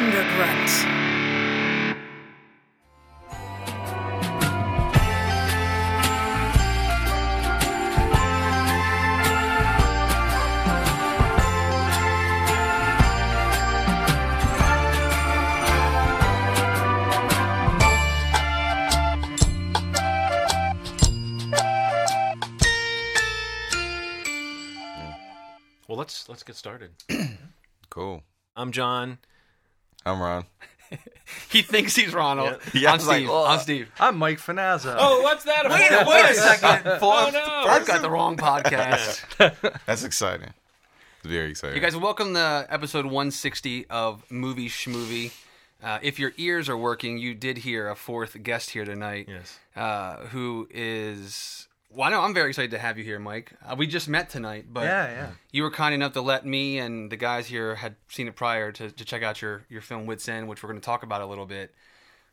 Thundergrunt. Well, let's let's get started. Cool. I'm John. I'm Ron. He thinks he's Ronald. Yeah, I I'm was like, Steve. "Oh." I'm Steve. I'm Mike Finazzo. Oh, what's that? Wait, a- wait a second. Oh no! I've got the wrong podcast. That's exciting. It's very exciting. You guys, welcome to episode 160 of Movie Schmovie. Uh, if your ears are working, you did hear a fourth guest here tonight. Yes. Uh, who is. Well, I know I'm very excited to have you here, Mike. Uh, we just met tonight, but Yeah, yeah. you were kind enough to let me and the guys here had seen it prior to, to check out your, your film Wits End, which we're going to talk about a little bit.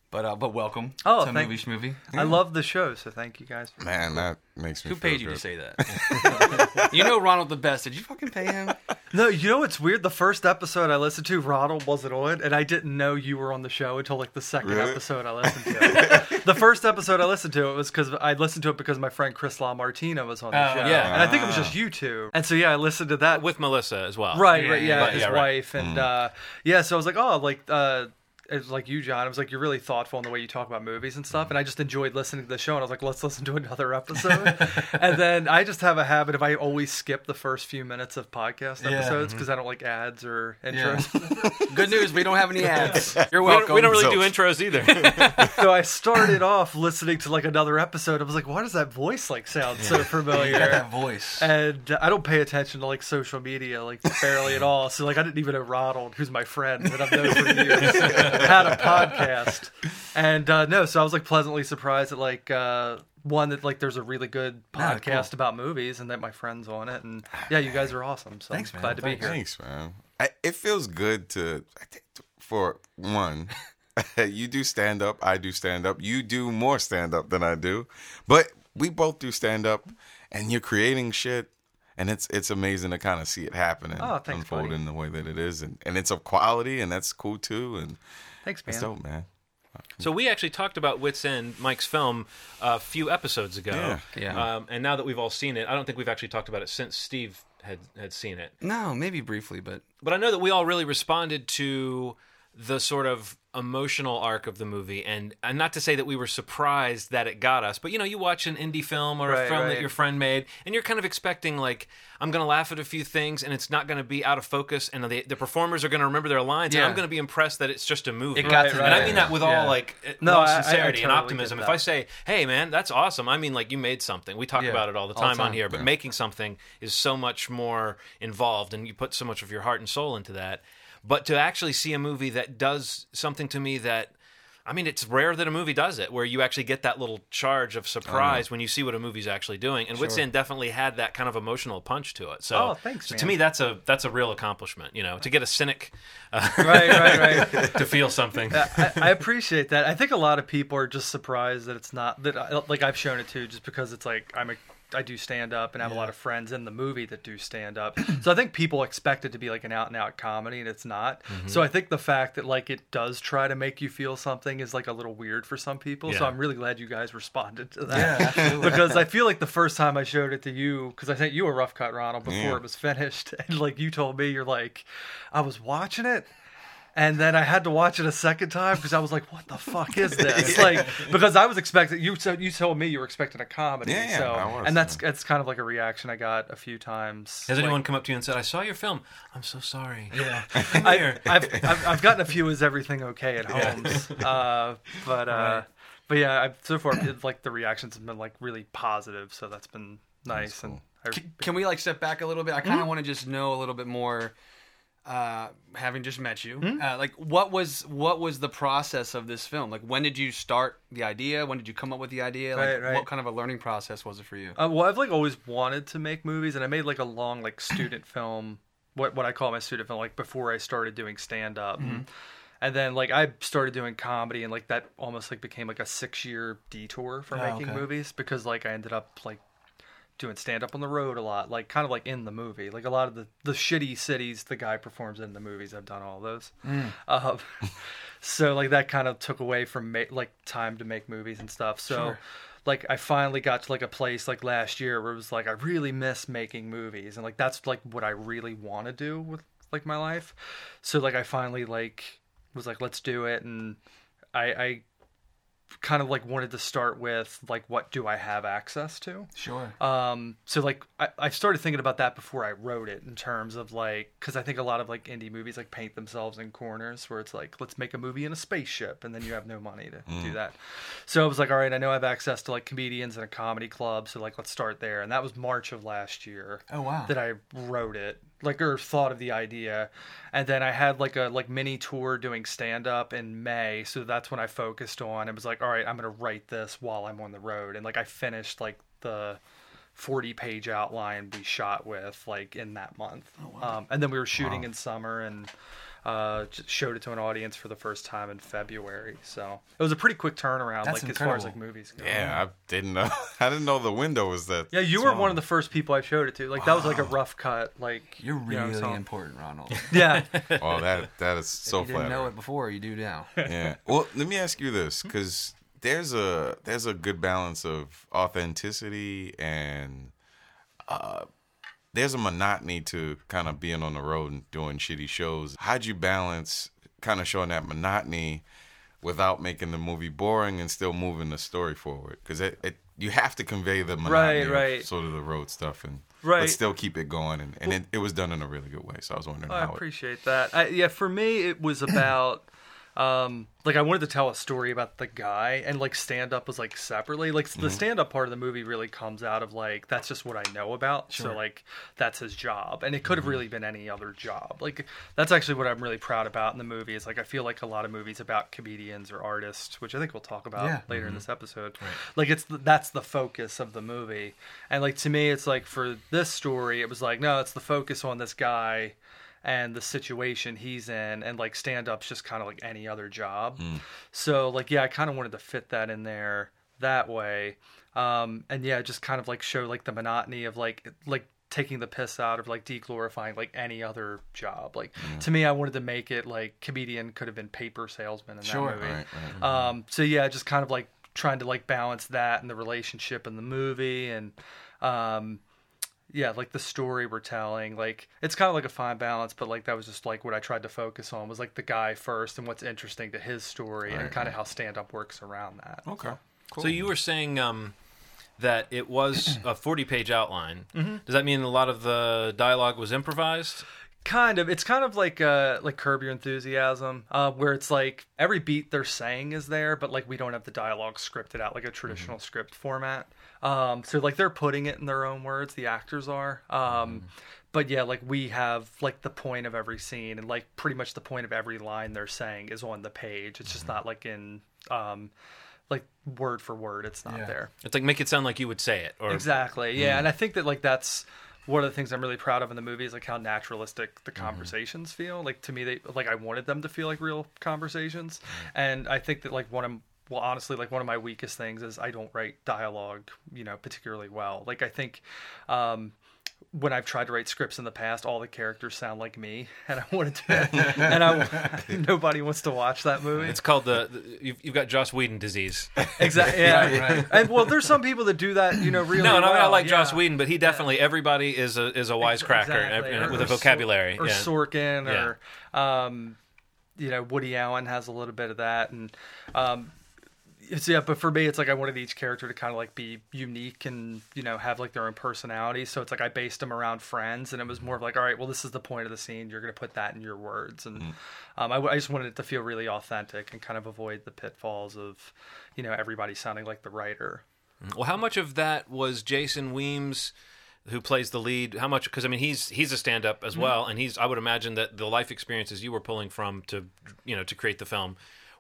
But uh, but welcome Oh, to thank- Movie Schmovie. I love the show, so thank you guys. Man, that makes me Who feel paid you good. to say that? you know Ronald the best. Did you fucking pay him? No, you know what's weird? The first episode I listened to, Ronald wasn't on, and I didn't know you were on the show until like the second Really? episode I listened to. the first episode I listened to it was because I listened to it because my friend Chris LaMartina was on the Oh, show. yeah. and I think it was just you two. And so yeah, I listened to that With Melissa as well. Right, Yeah, right, yeah, yeah, his yeah, right. wife, and uh, yeah. So I was like, oh, like, uh, it was like you, John. I was like, you're really thoughtful in the way you talk about movies and stuff, and I just enjoyed listening to the show. And I was like, let's listen to another episode. and then I just have a habit of I always skip the first few minutes of podcast Yeah. episodes mm-hmm. because I don't like ads or intros. Good news, we don't have any ads. You're We don't, welcome. we don't really So- do intros either. so I started off listening to like another episode. I was like, why does that voice like sound so familiar? You got that voice. and I don't pay attention to like social media like barely at all. So like I didn't even know Ronald, who's my friend that I've known for years, had a podcast. And uh, no, so I was like pleasantly surprised that like uh, one that like there's a really good Ah, podcast cool. about movies and that my friends on it. And yeah, you guys are awesome. So Thanks, I'm man. glad to be here. Thanks, man. I, it feels good to, I think, for one, you do stand up. I do stand up. You do more stand up than I do, but we both do stand up, and you're creating shit. And it's it's amazing to kind of see it happen and Oh, thanks, unfold buddy. the way that it is, and, and it's of quality, and that's cool too. And Thanks, man. it's dope, man. so we actually talked about Wits End, Mike's film, a few episodes ago. Yeah. Yeah. Um, and now that we've all seen it, I don't think we've actually talked about it since Steve had had seen it. no, maybe briefly, but But I know that we all really responded to the sort of emotional arc of the movie. And and not to say that we were surprised that it got us but you know you watch an indie film or a Right, film that your friend made and you're kind of expecting like I'm going to laugh at a few things and it's not going to be out of focus and the, the performers are going to remember their lines and I'm going to be impressed that it's just a movie. It got Right, to and I mean that with Yeah. all like uh, No, no, I- I- I sincerity and optimism. If. I say hey man that's awesome I mean like you made something. We talk Yeah, about it all the all the time, on here but making something is so much more involved and you put so much of your heart and soul into that but to actually see a movie that does something to me that I mean, it's rare that a movie does it, where you actually get that little charge of surprise when you see what a movie's actually doing. And Wits End definitely had that kind of emotional punch to it. So, Oh, thanks, so to me, that's a that's a real accomplishment. You know, to get a cynic uh, Right, right, right. to feel something. I, I appreciate that. I think a lot of people are just surprised that it's not that. I, like I've shown it to, just because it's like I'm a I do stand up and have a lot of friends in the movie that do stand up. so I think people expect it to be like an out and out comedy, and it's not. Mm-hmm. So I think the fact that like it does try to make you feel something is like a little weird for some people. So I'm really glad you guys responded to that. because I feel like the first time I showed it to you, because I sent you a rough cut, Ronald, before Yeah. it was finished, and like you told me, you're like, I was watching it. And then I had to watch it a second time because I was like, "What the fuck is this?" Like because I was expecting you. So you told me you were expecting a comedy. Yeah, yeah, so, I was, and that's yeah. that's kind of like a reaction I got a few times. Has Like, anyone come up to you and said, "I saw your film. I'm so sorry." Yeah, I, I've, I've I've gotten a few. Is everything okay at homes? Uh, but uh, but yeah, I've, so far it, like the reactions have been like really positive. So that's been nice. And I, can, can we like step back a little bit? I Mm-hmm. kind of want to just know a little bit more. Uh, having just met you, Mm-hmm. uh, like what was what was the process of this film? Like when did you start the idea? When did you come up with the idea? Like Right, right. what kind of a learning process was it for you? Uh, well, I've like always wanted to make movies, and I made like a long like student film, what what I call my student film, like before I started doing stand up. Mm-hmm. And then like I started doing comedy, and like that almost like became like a six year detour for Oh, making okay. movies because like I ended up like doing stand up on the road a lot, like kind of like in the movie. Like a lot of the the shitty cities the guy performs in the movies. I've done all those. Um, so like that kind of took away from ma- like time to make movies and stuff. So. Sure. Like I finally got to like a place like last year where it was like I really miss making movies and like that's like what I really want to do with like my life. So like I finally like was like let's do it and I I kind of like wanted to start with like what do I have access to? Sure. Um, so like I, I started thinking about that before I wrote it in terms of like because I think a lot of like indie movies like paint themselves in corners where it's like let's make a movie in a spaceship and then you have no money to do that. So I was like, all right, I know I have access to like comedians and a comedy club, so like let's start there. And that was March of last year Oh wow. that I wrote it, like or thought of the idea, and then I had like a like mini tour doing stand up in May, so that's when I focused on. It was like, all right, I'm gonna write this while I'm on the road, and like I finished like the. 40 page outline we shot with like in that month um, and then we were shooting in summer and uh, just showed it to an audience for the first time in february so it was a pretty quick turnaround That's like as far as like movies go Yeah, I didn't know. I didn't know the window was that. yeah you were one of the first people i showed it to like that was like a rough cut like You're you know, really so- important, Ronald. yeah Oh, that that is so you didn't flattering. know it before, you do now. yeah. Well, let me ask you this, because there's a there's a good balance of authenticity and uh, there's a monotony to kind of being on the road and doing shitty shows. How'd you balance kind of showing that monotony without making the movie boring and still moving the story forward? Because it, it you have to convey the monotony of right. sort of the road stuff and Right. but still keep it going and, and it, it was done in a really good way. So I was wondering oh, I how it, appreciate that. I, yeah, for me, it was about um, like I wanted to tell a story about the guy, and like stand up was like separately. Like Mm-hmm. the stand up part of the movie really comes out of like that's just what I know about. So like that's his job, and it could have Mm-hmm. really been any other job. Like that's actually what I'm really proud about in the movie. Is like I feel like a lot of movies about comedians or artists, which I think we'll talk about Yeah. later in this episode. Like it's the, that's the focus of the movie, and like to me, it's like for this story, it was like no, it's the focus on this guy and the situation he's in and like stand up's just kind of like any other job. So like yeah i kind of wanted to fit that in there that way. Um and yeah just kind of like show like the monotony of like like taking the piss out of like deglorifying like any other job. Like to me i wanted to make it like comedian could have been paper salesman in Sure. that movie. Right, right. um so yeah just kind of like trying to like balance that and the relationship in the movie and um yeah like the story we're telling like it's kind of like a fine balance but like that was just like what i tried to focus on was like the guy first and what's interesting to his story and Right, kind of how stand up works around that Okay. Cool. So you were saying um, that it was a 40 page outline. Does that mean a lot of the dialogue was improvised? kind of it's kind of like uh like curb your enthusiasm uh where it's like every beat they're saying is there but like we don't have the dialogue scripted out like a traditional script format um so like they're putting it in their own words the actors are um but yeah like we have like the point of every scene and like pretty much the point of every line they're saying is on the page it's just not like in um like word for word it's not Yeah. there It's like make it sound like you would say it. Or Exactly. Yeah, and I think that like that's one of the things I'm really proud of in the movie is like how naturalistic the conversations feel. Like to me, they like I wanted them to feel like real conversations, and I think that like one of well, honestly, like one of my weakest things is I don't write dialogue, you know, particularly well. Like I think. um when I've tried to write scripts in the past, all the characters sound like me, and I wanted to, and I nobody wants to watch that movie. It's called the, the you've, you've got Joss Whedon disease. Exactly. Yeah. Right, right. And well, there's some people that do that, you know, really. no, no, I like yeah. Joss Whedon, but he definitely everybody is a is a wisecracker Exactly. Or- with a or Sor- vocabulary. or yeah. Sorkin, Yeah. or um, you know, Woody Allen has a little bit of that, and um, it's yeah. But for me, it's like I wanted each character to kind of like be unique and you know have like their own personality. So it's like I based them around friends, and it was more of like, all right, well, this is the point of the scene. You're gonna put that in your words, and um, I, I just wanted it to feel really authentic and kind of avoid the pitfalls of, you know, everybody sounding like the writer. Well, how much of that was Jason Weems, who plays the lead? How much? Because I mean, he's he's a stand-up Mm-hmm. as well, and he's. I would imagine that the life experiences you were pulling from to, you know, to create the film,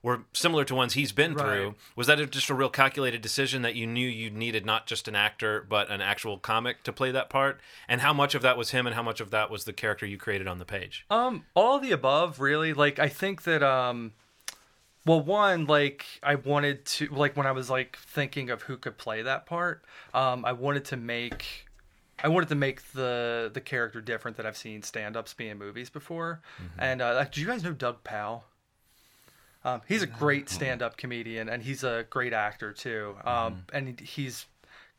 were similar to ones he's been Right. through. Was that just a real calculated decision that you knew you needed not just an actor but an actual comic to play that part? And how much of that was him, and how much of that was the character you created on the page? Um, all the above, really. Like, I think that, um, well, one, like, I wanted to, like, when I was like thinking of who could play that part, um, I wanted to make I wanted to make the the character different that I've seen stand ups be in movies before. And uh, like, do you guys know Doug Powell? Um, he's a great stand up comedian and he's a great actor too. Um, and he's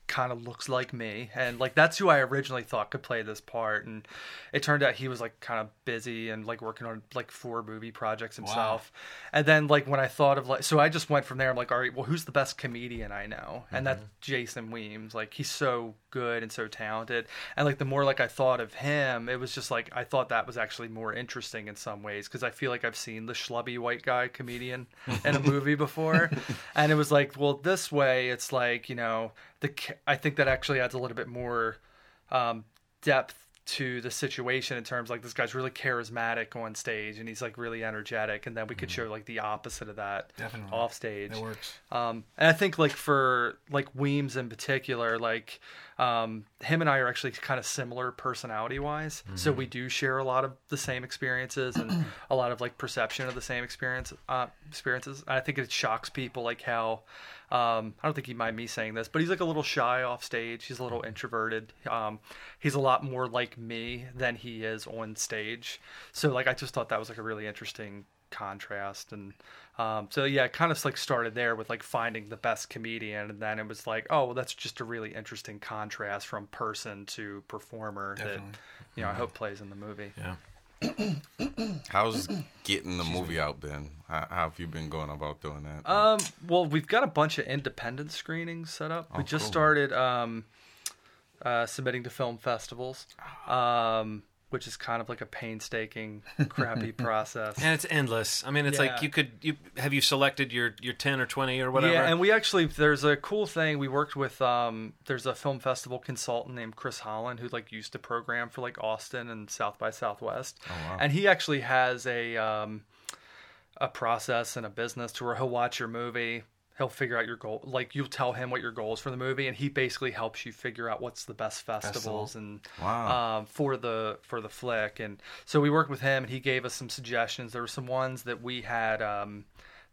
kind of looks like me. And like that's who I originally thought could play this part. And it turned out he was like kind of busy and like working on like four movie projects himself. And then like when I thought of like so I just went from there. I'm like all right well who's the best comedian I know? And that's mm-hmm. Jason Weems. Like he's so good and so talented. And like the more like I thought of him it was just like I thought that was actually more interesting in some ways because I feel like I've seen the schlubby white guy comedian in a movie before. And it was like well this way it's like you know the I think that actually adds a little bit more um, depth to the situation in terms like this guy's really charismatic on stage and he's like really energetic and then we could show like the opposite of that Definitely. off stage That works. um, and I think like for like Weems in particular, like um, him and I are actually kind of similar personality wise. So we do share a lot of the same experiences and a lot of like perception of the same experience uh, experiences. And I think it shocks people like how um, I don't think he'd mind me saying this, but he's like a little shy off stage. He's a little introverted. Um, he's a lot more like me than he is on stage. So like I just thought that was like a really interesting contrast and um, so yeah it kind of like started there with like finding the best comedian and then it was like oh well that's just a really interesting contrast from person to performer Definitely. that you know i hope plays in the movie Yeah. How's getting the movie out been? How, how have you been going about doing that? um well we've got a bunch of independent screenings set up we Oh, just cool. started um uh submitting to film festivals um which is kind of like a painstaking crappy process And it's endless. I mean, it's like you could you have you selected your your ten or twenty or whatever. Yeah, and we actually there's a cool thing we worked with. Um, there's a film festival consultant named Chris Holland who like used to program for like Austin and South by Southwest, wow. and he actually has a um, a process and a business to where he'll watch your movie. He'll figure out your goal, like you'll tell him what your goals for the movie, and he basically helps you figure out what's the best festivals and Wow. um, for the for the flick. And so we worked with him, and he gave us some suggestions. There were some ones that we had um,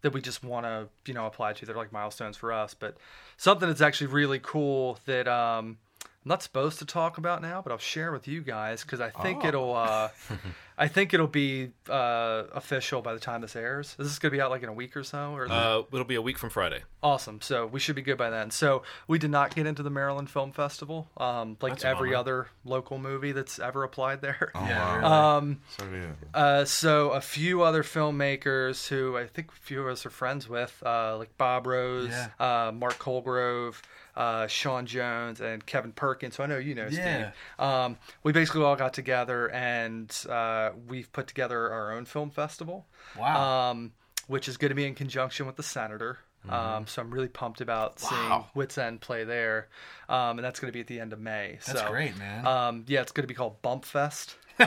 that we just want to you know apply to. They're like milestones for us, but something that's actually really cool that um, I'm not supposed to talk about now, but I'll share with you guys because I think Oh. it'll uh, I think it'll be uh, official by the time this airs. This is this going to be out like in a week or so? Or uh, it'll be a week from Friday. Awesome. So we should be good by then. So we did not get into the Maryland Film Festival, um, like That's every other local movie that's ever applied there. oh, yeah, wow. Um, so yeah. uh, so a few other filmmakers who I think a few of us are friends with, uh, like Bob Rose, Yeah. uh, Mark Colgrove, uh, Sean Jones, and Kevin Perkins. So I know you know Yeah. Steve. Um, we basically all got together and uh, we've put together our own film festival Wow. um, which is going to be in conjunction with the Senator. Um, so I'm really pumped about seeing Wits End play there, um, and that's going to be at the end of May. That's so, great, man. Um, yeah, it's going to be called Bump Fest.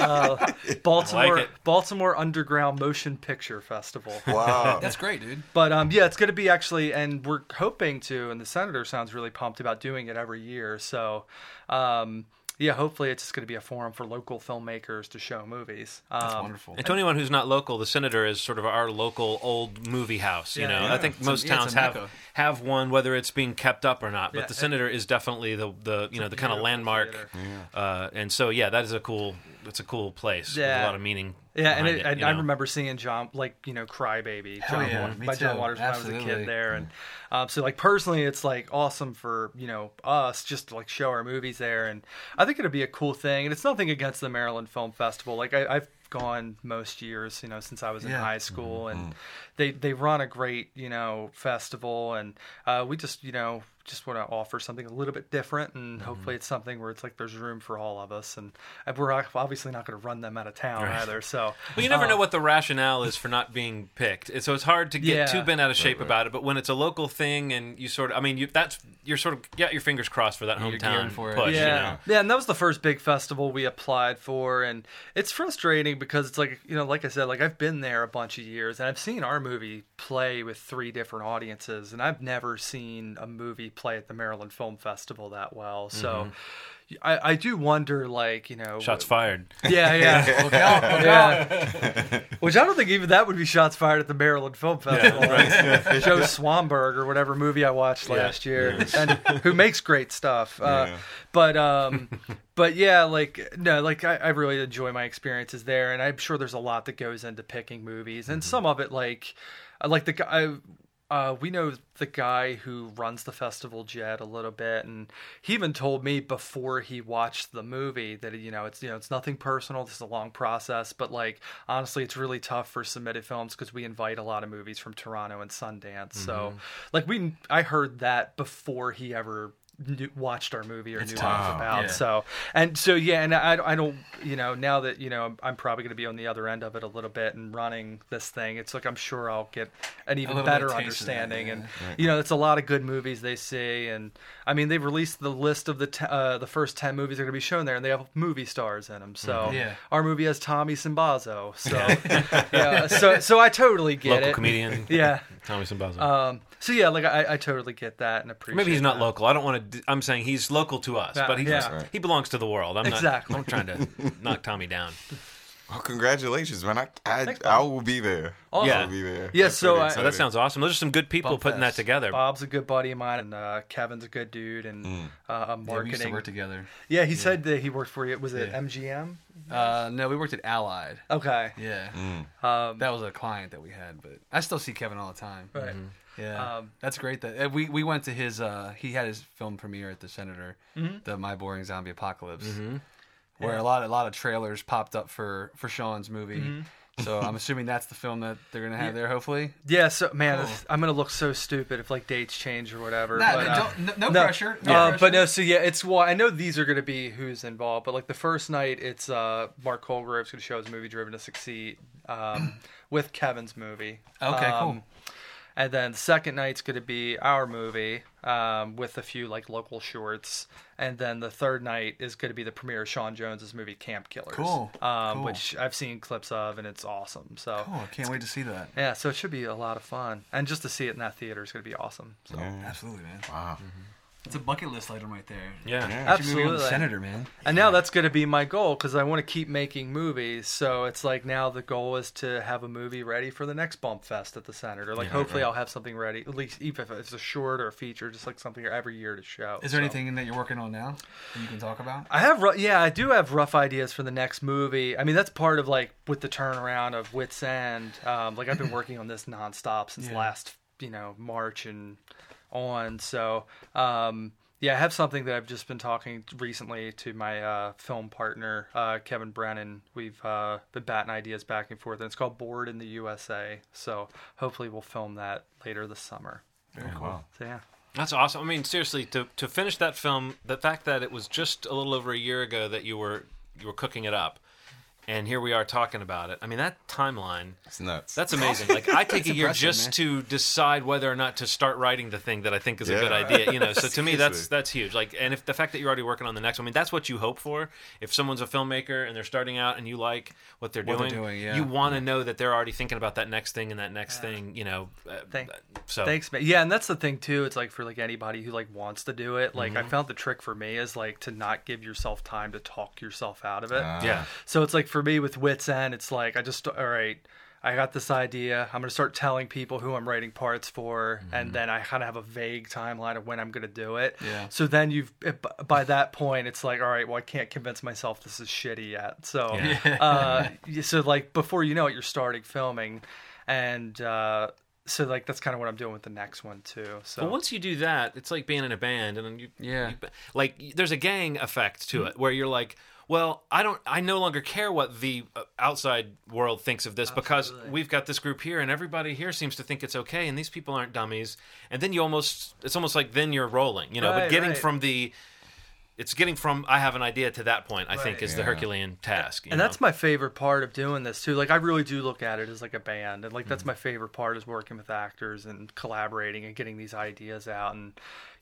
Uh, Baltimore like. Baltimore Underground Motion Picture Festival. Wow. That's great, dude. But um, yeah, it's going to be actually, and we're hoping to, and the senator sounds really pumped about doing it every year. So, um, yeah, hopefully it's just going to be a forum for local filmmakers to show movies. Um, That's wonderful. And to anyone who's not local, the Senator is sort of our local old movie house. You Yeah, know, yeah. I think It's most yeah, it's towns a have mecca. have one, whether it's being kept up or not. But Yeah, the Senator is definitely the the you know the kind of landmark. theater. Uh, and so yeah, that is a cool. That's a cool place. with Yeah. a lot of meaning. Yeah, and, it, it, and I remember seeing John, like you know, Crybaby, John yeah, by John too. Waters when I was a kid there, and um, so like personally, it's like awesome for you know us just to like show our movies there, and I think it'd be a cool thing. And it's nothing against the Maryland Film Festival. Like I, I've gone most years, you know, since I was in Yeah. high school, and they they run a great you know festival, and uh, we just you know just want to offer something a little bit different, and hopefully it's something where it's like there's room for all of us, and, and we're obviously not going to run them out of town Right. either. So Well, you never uh, know what the rationale is for not being picked, And so it's hard to get Yeah. too bent out of shape about it. But when it's a local thing, and you sort of, I mean, you that's you're sort of got your fingers crossed for that hometown for it. push. yeah, You know? yeah, and that was the first big festival we applied for, and it's frustrating because it's like you know, like I said, like I've been there a bunch of years, and I've seen our movie play with three different audiences, and I've never seen a movie play at the Maryland Film Festival that well. So, I, I do wonder, like you know, Shots fired. Yeah, yeah, Look out, look yeah. Which I don't think even that would be shots fired at the Maryland Film Festival. Joe Swanberg or whatever movie I watched last year, and who makes great stuff. Uh, But um, but yeah, like no, like I, I really enjoy my experiences there, and I'm sure there's a lot that goes into picking movies, and some of it like like the guy. Uh, we know the guy who runs the festival Jed a little bit and he even told me before he watched the movie that you know it's you know it's nothing personal this is a long process but like honestly it's really tough for submitted films because we invite a lot of movies from toronto and sundance so like we i heard that before he ever knew, watched our movie or knew what it was about Yeah. so and so yeah and I, I don't you know now that you know I'm, I'm probably going to be on the other end of it a little bit and running this thing it's like i'm sure i'll get an even better of taste of that, understanding yeah. and you know it's a lot of good movies they see and i mean they've released the list of the te- uh, the first 10 movies that are going to be shown there and they have movie stars in them so Yeah. our movie has tommy simbazo so yeah so so i totally get Local it comedian. yeah Tommy Simbazo. um so yeah like i, I totally get that and appreciate Maybe he's not that. local. I don't want to. I'm saying he's local to us, Yeah, but he yeah. Right. he belongs to the world. I'm Exactly. not. I'm trying to knock Tommy down. Well, congratulations, man! I I, Thanks, I will be there. Awesome. I Yeah. will be there. Yeah, I'm so I- Oh, that sounds awesome. Those are some good people Bump putting that together. Bob's a good buddy of mine, and uh, Kevin's a good dude, and Mm. uh, uh, Yeah, we used to work together. Yeah, he said that he worked for you. Was it Yeah. MGM? Uh, no, we worked at Allied. Okay. Yeah, Mm. Um, that was a client that we had, but I still see Kevin all the time. right. Yeah, Um, that's great. That uh, we we went to his. Uh, he had his film premiere at the Senator, Mm-hmm. the My Boring Zombie Apocalypse, where a lot a lot of trailers popped up for for Sean's movie. Mm-hmm. So I'm assuming that's the film that they're gonna have there. Hopefully, Yeah, so man, Cool. I'm gonna look so stupid if like dates change or whatever. Nah, but, uh, don't- no, no pressure. No uh, pressure. but no, so yeah, it's well, I know these are gonna be who's involved, but like the first night, it's uh Mark Colgrove's gonna show his movie Driven to Succeed um, with Kevin's movie. Okay, Um, cool. And then the second night's going to be our movie um, with a few like local shorts, and then the third night is going to be the premiere of Sean Jones's movie Camp Killers. Cool, Um, cool. Which I've seen clips of, and it's awesome. So Cool. I can't wait to see that. yeah, so it should be a lot of fun, and just to see it in that theater is going to be awesome. So Yeah. Absolutely, man. Wow. It's a bucket list item right there. Yeah. Yeah. Get your movie on the Absolutely. Senator, man. And now that's going to be my goal because I want to keep making movies. So it's like now the goal is to have a movie ready for the next Bump Fest at the Senator. Like Yeah, hopefully right. I'll have something ready, at least even if it's a short or a feature, just like something every year to show. Is there So- anything that you're working on now that you can talk about? I have, yeah, I do have rough ideas for the next movie. I mean, that's part of like with the turnaround of Wits End. Um, like I've been working on this nonstop since Yeah. last, you know, March and on. So, um, yeah, I have something that I've just been talking recently to my uh, film partner, uh, Kevin Brennan. We've uh, been batting ideas back and forth, and it's called Board in the USA. So hopefully we'll film that later this summer. Very cool. Wow. So yeah. That's awesome. I mean, seriously, to to finish that film, the fact that it was just a little over a year ago that you were you were cooking it up, and here we are talking about it. I mean, that timeline. It's nuts. That's amazing. Like I take a year just man. to decide whether or not to start writing the thing that I think is a good idea. You know, so to me that's that's huge. Like, and if the fact that you're already working on the next one, I mean, that's what you hope for. If someone's a filmmaker and they're starting out and you like what they're What they're doing, doing, yeah. you want to know that they're already thinking about that next thing and that next thing. You know, uh, Thank- so Thanks, man. Yeah, and that's the thing too. It's like for like anybody who like wants to do it. Like Mm-hmm. I found the trick for me is like to not give yourself time to talk yourself out of it. Ah. yeah. So it's like for me with Wits End, it's like I just all right. I got this idea. I'm gonna start telling people who I'm writing parts for, Mm-hmm. and then I kind of have a vague timeline of when I'm gonna do it. Yeah. So then you've it- by that point, it's like all right. Well, I can't convince myself this is shitty yet. So, Yeah. uh, so like before you know it, you're starting filming, and uh, so like that's kind of what I'm doing with the next one too. So But once you do that, it's like being in a band, and then you, Yeah. you- like there's a gang effect to it where you're like, well, I don't, I no longer care what the uh, outside world thinks of this because we've got this group here, and everybody here seems to think it's okay, and these people aren't dummies, and then you almost, it's almost like then you're rolling, you know. but getting right. from the, it's getting from I have an idea to that point. I think Right. is the Herculean task, you and know? that's my favorite part of doing this too like i really do look at it as like a band and like Mm-hmm. that's my favorite part is working with actors and collaborating and getting these ideas out and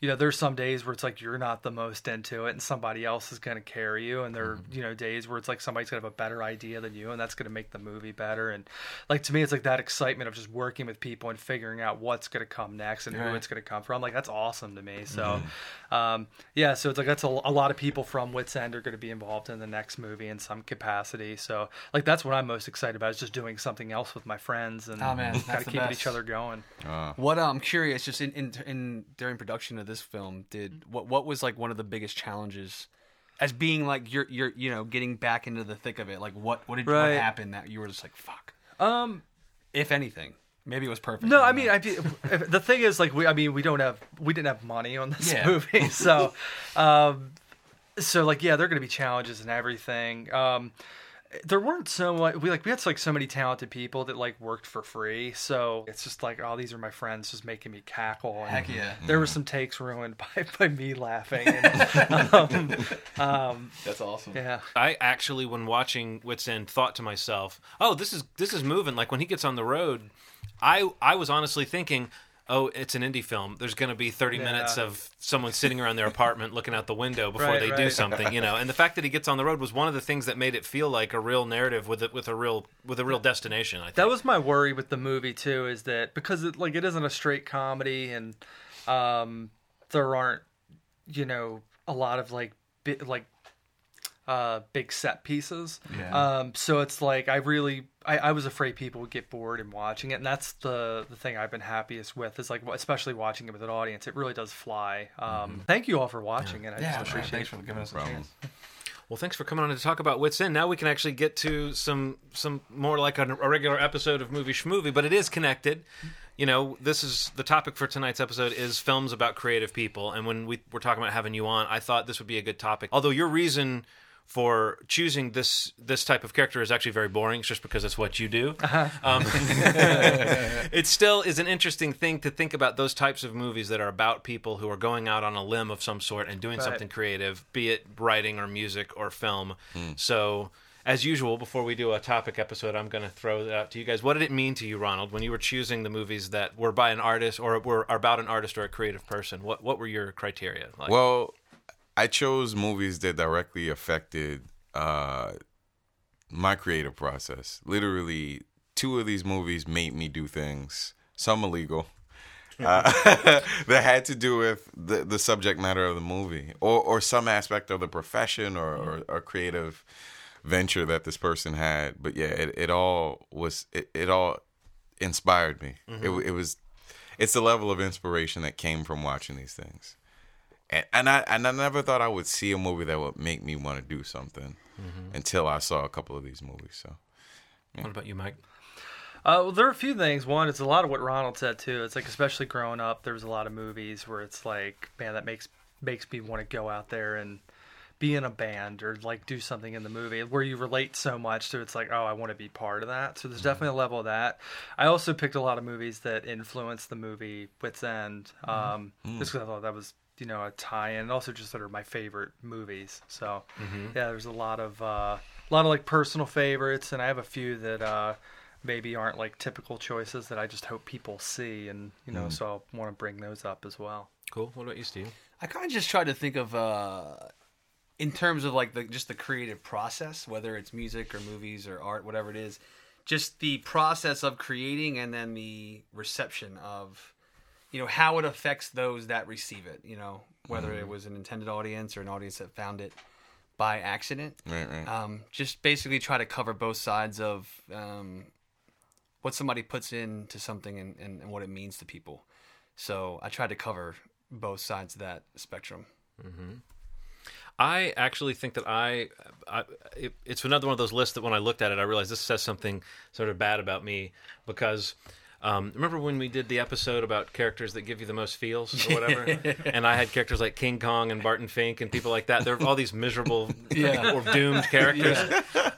you know, there's some days where it's like you're not the most into it and somebody else is going to carry you. And there are, you know, days where it's like somebody's going to have a better idea than you and that's going to make the movie better. And like to me, it's like that excitement of just working with people and figuring out what's going to come next and who it's going to come from. Like, that's awesome to me. So, mm-hmm. um, yeah, so it's like that's a, a lot of people from Wits End are going to be involved in the next movie in some capacity. So, like, that's what I'm most excited about is just doing something else with my friends and Oh, man, that's kind of keeping best. each other going. Ah. What uh, I'm curious, just in, in in during production of this film, did what what was like one of the biggest challenges as being like you're you're you know getting back into the thick of it? Like what what did Right. what happened that you were just like fuck? Um, If anything, maybe it was perfect. No, I mean, I if- the thing is, like, we, I mean, we don't have, we didn't have money on this Yeah. movie, so, um, so like, yeah, there are going to be challenges and everything. Um, there weren't so much. We like we had like so many talented people that like worked for free. So it's just like, oh, these are my friends, just making me cackle. And Heck yeah. There were some takes ruined by, by me laughing. And, um, um, that's awesome. yeah. I actually, when watching Wits End, thought to myself, "Oh, this is this is moving." Like when he gets on the road, I I was honestly thinking, "Oh, it's an indie film. There's going to be 30 minutes of someone sitting around their apartment looking out the window before Right, they do something." You know, and the fact that he gets on the road was one of the things that made it feel like a real narrative with a, with a real with a real destination. I think. That was my worry with the movie too, is that because it like it isn't a straight comedy and um there aren't you know a lot of like bi- like uh big set pieces. Yeah. Um so it's like I really I, I was afraid people would get bored in watching it and that's the the thing I've been happiest with is like especially watching it with an audience. It really does fly. Um thank you all for watching it. I Yeah, just sure. appreciate Thanks for giving us a problem. chance. Well, thanks for coming on to talk about Wits End. Now we can actually get to some some more like a, a regular episode of Movie Schmovie, but it is connected. You know, this is the topic for tonight's episode is films about creative people, and when we were talking about having you on, I thought this would be a good topic. Although your reason for choosing this this type of character is actually very boring. It's just because it's what you do. Um, it still is an interesting thing to think about those types of movies that are about people who are going out on a limb of some sort and doing Right. something creative, be it writing or music or film. Hmm. So, as usual, before we do a topic episode, I'm going to throw that out to you guys. What did it mean to you, Ronald, when you were choosing the movies that were by an artist or were about an artist or a creative person? What what were your criteria? Like? Well, I chose movies that directly affected uh, my creative process. Literally, two of these movies made me do things, some illegal, uh, that had to do with the, the subject matter of the movie or, or some aspect of the profession or, or, or creative venture that this person had. But yeah, it, it all was, it, it all inspired me. It, it was, it's the level of inspiration that came from watching these things and, and I and I never thought I would see a movie that would make me want to do something until I saw a couple of these movies. So what about you, Mike? Uh, well, there are a few things. One, it's a lot of what Ronald said too. It's like, especially growing up, there was a lot of movies where it's like, man, that makes makes me want to go out there and be in a band or like do something in the movie where you relate so much to. It's like, oh, I want to be part of that. So there's definitely a level of that. I also picked a lot of movies that influenced the movie Wits End. Um, Just because I thought that was you know a tie-in, and also just that are my favorite movies. So yeah, there's a lot of uh, a lot of like personal favorites, and I have a few that. Uh, maybe aren't like typical choices that I just hope people see, and you know, so I want to bring those up as well. Cool. What about you, Steve? I kind of just try to think of, uh, in terms of like the just the creative process, whether it's music or movies or art, whatever it is, just the process of creating and then the reception of, you know, how it affects those that receive it. You know, whether it was an intended audience or an audience that found it by accident. right, right. Um, just basically try to cover both sides of um, what somebody puts into something and, and, and what it means to people. So I tried to cover both sides of that spectrum. I actually think that I, I it, it's another one of those lists that when I looked at it, I realized this says something sort of bad about me because. Um, remember when we did the episode about characters that give you the most feels or whatever? and I had characters like King Kong and Barton Fink and people like that. They're all these miserable Yeah. or doomed characters.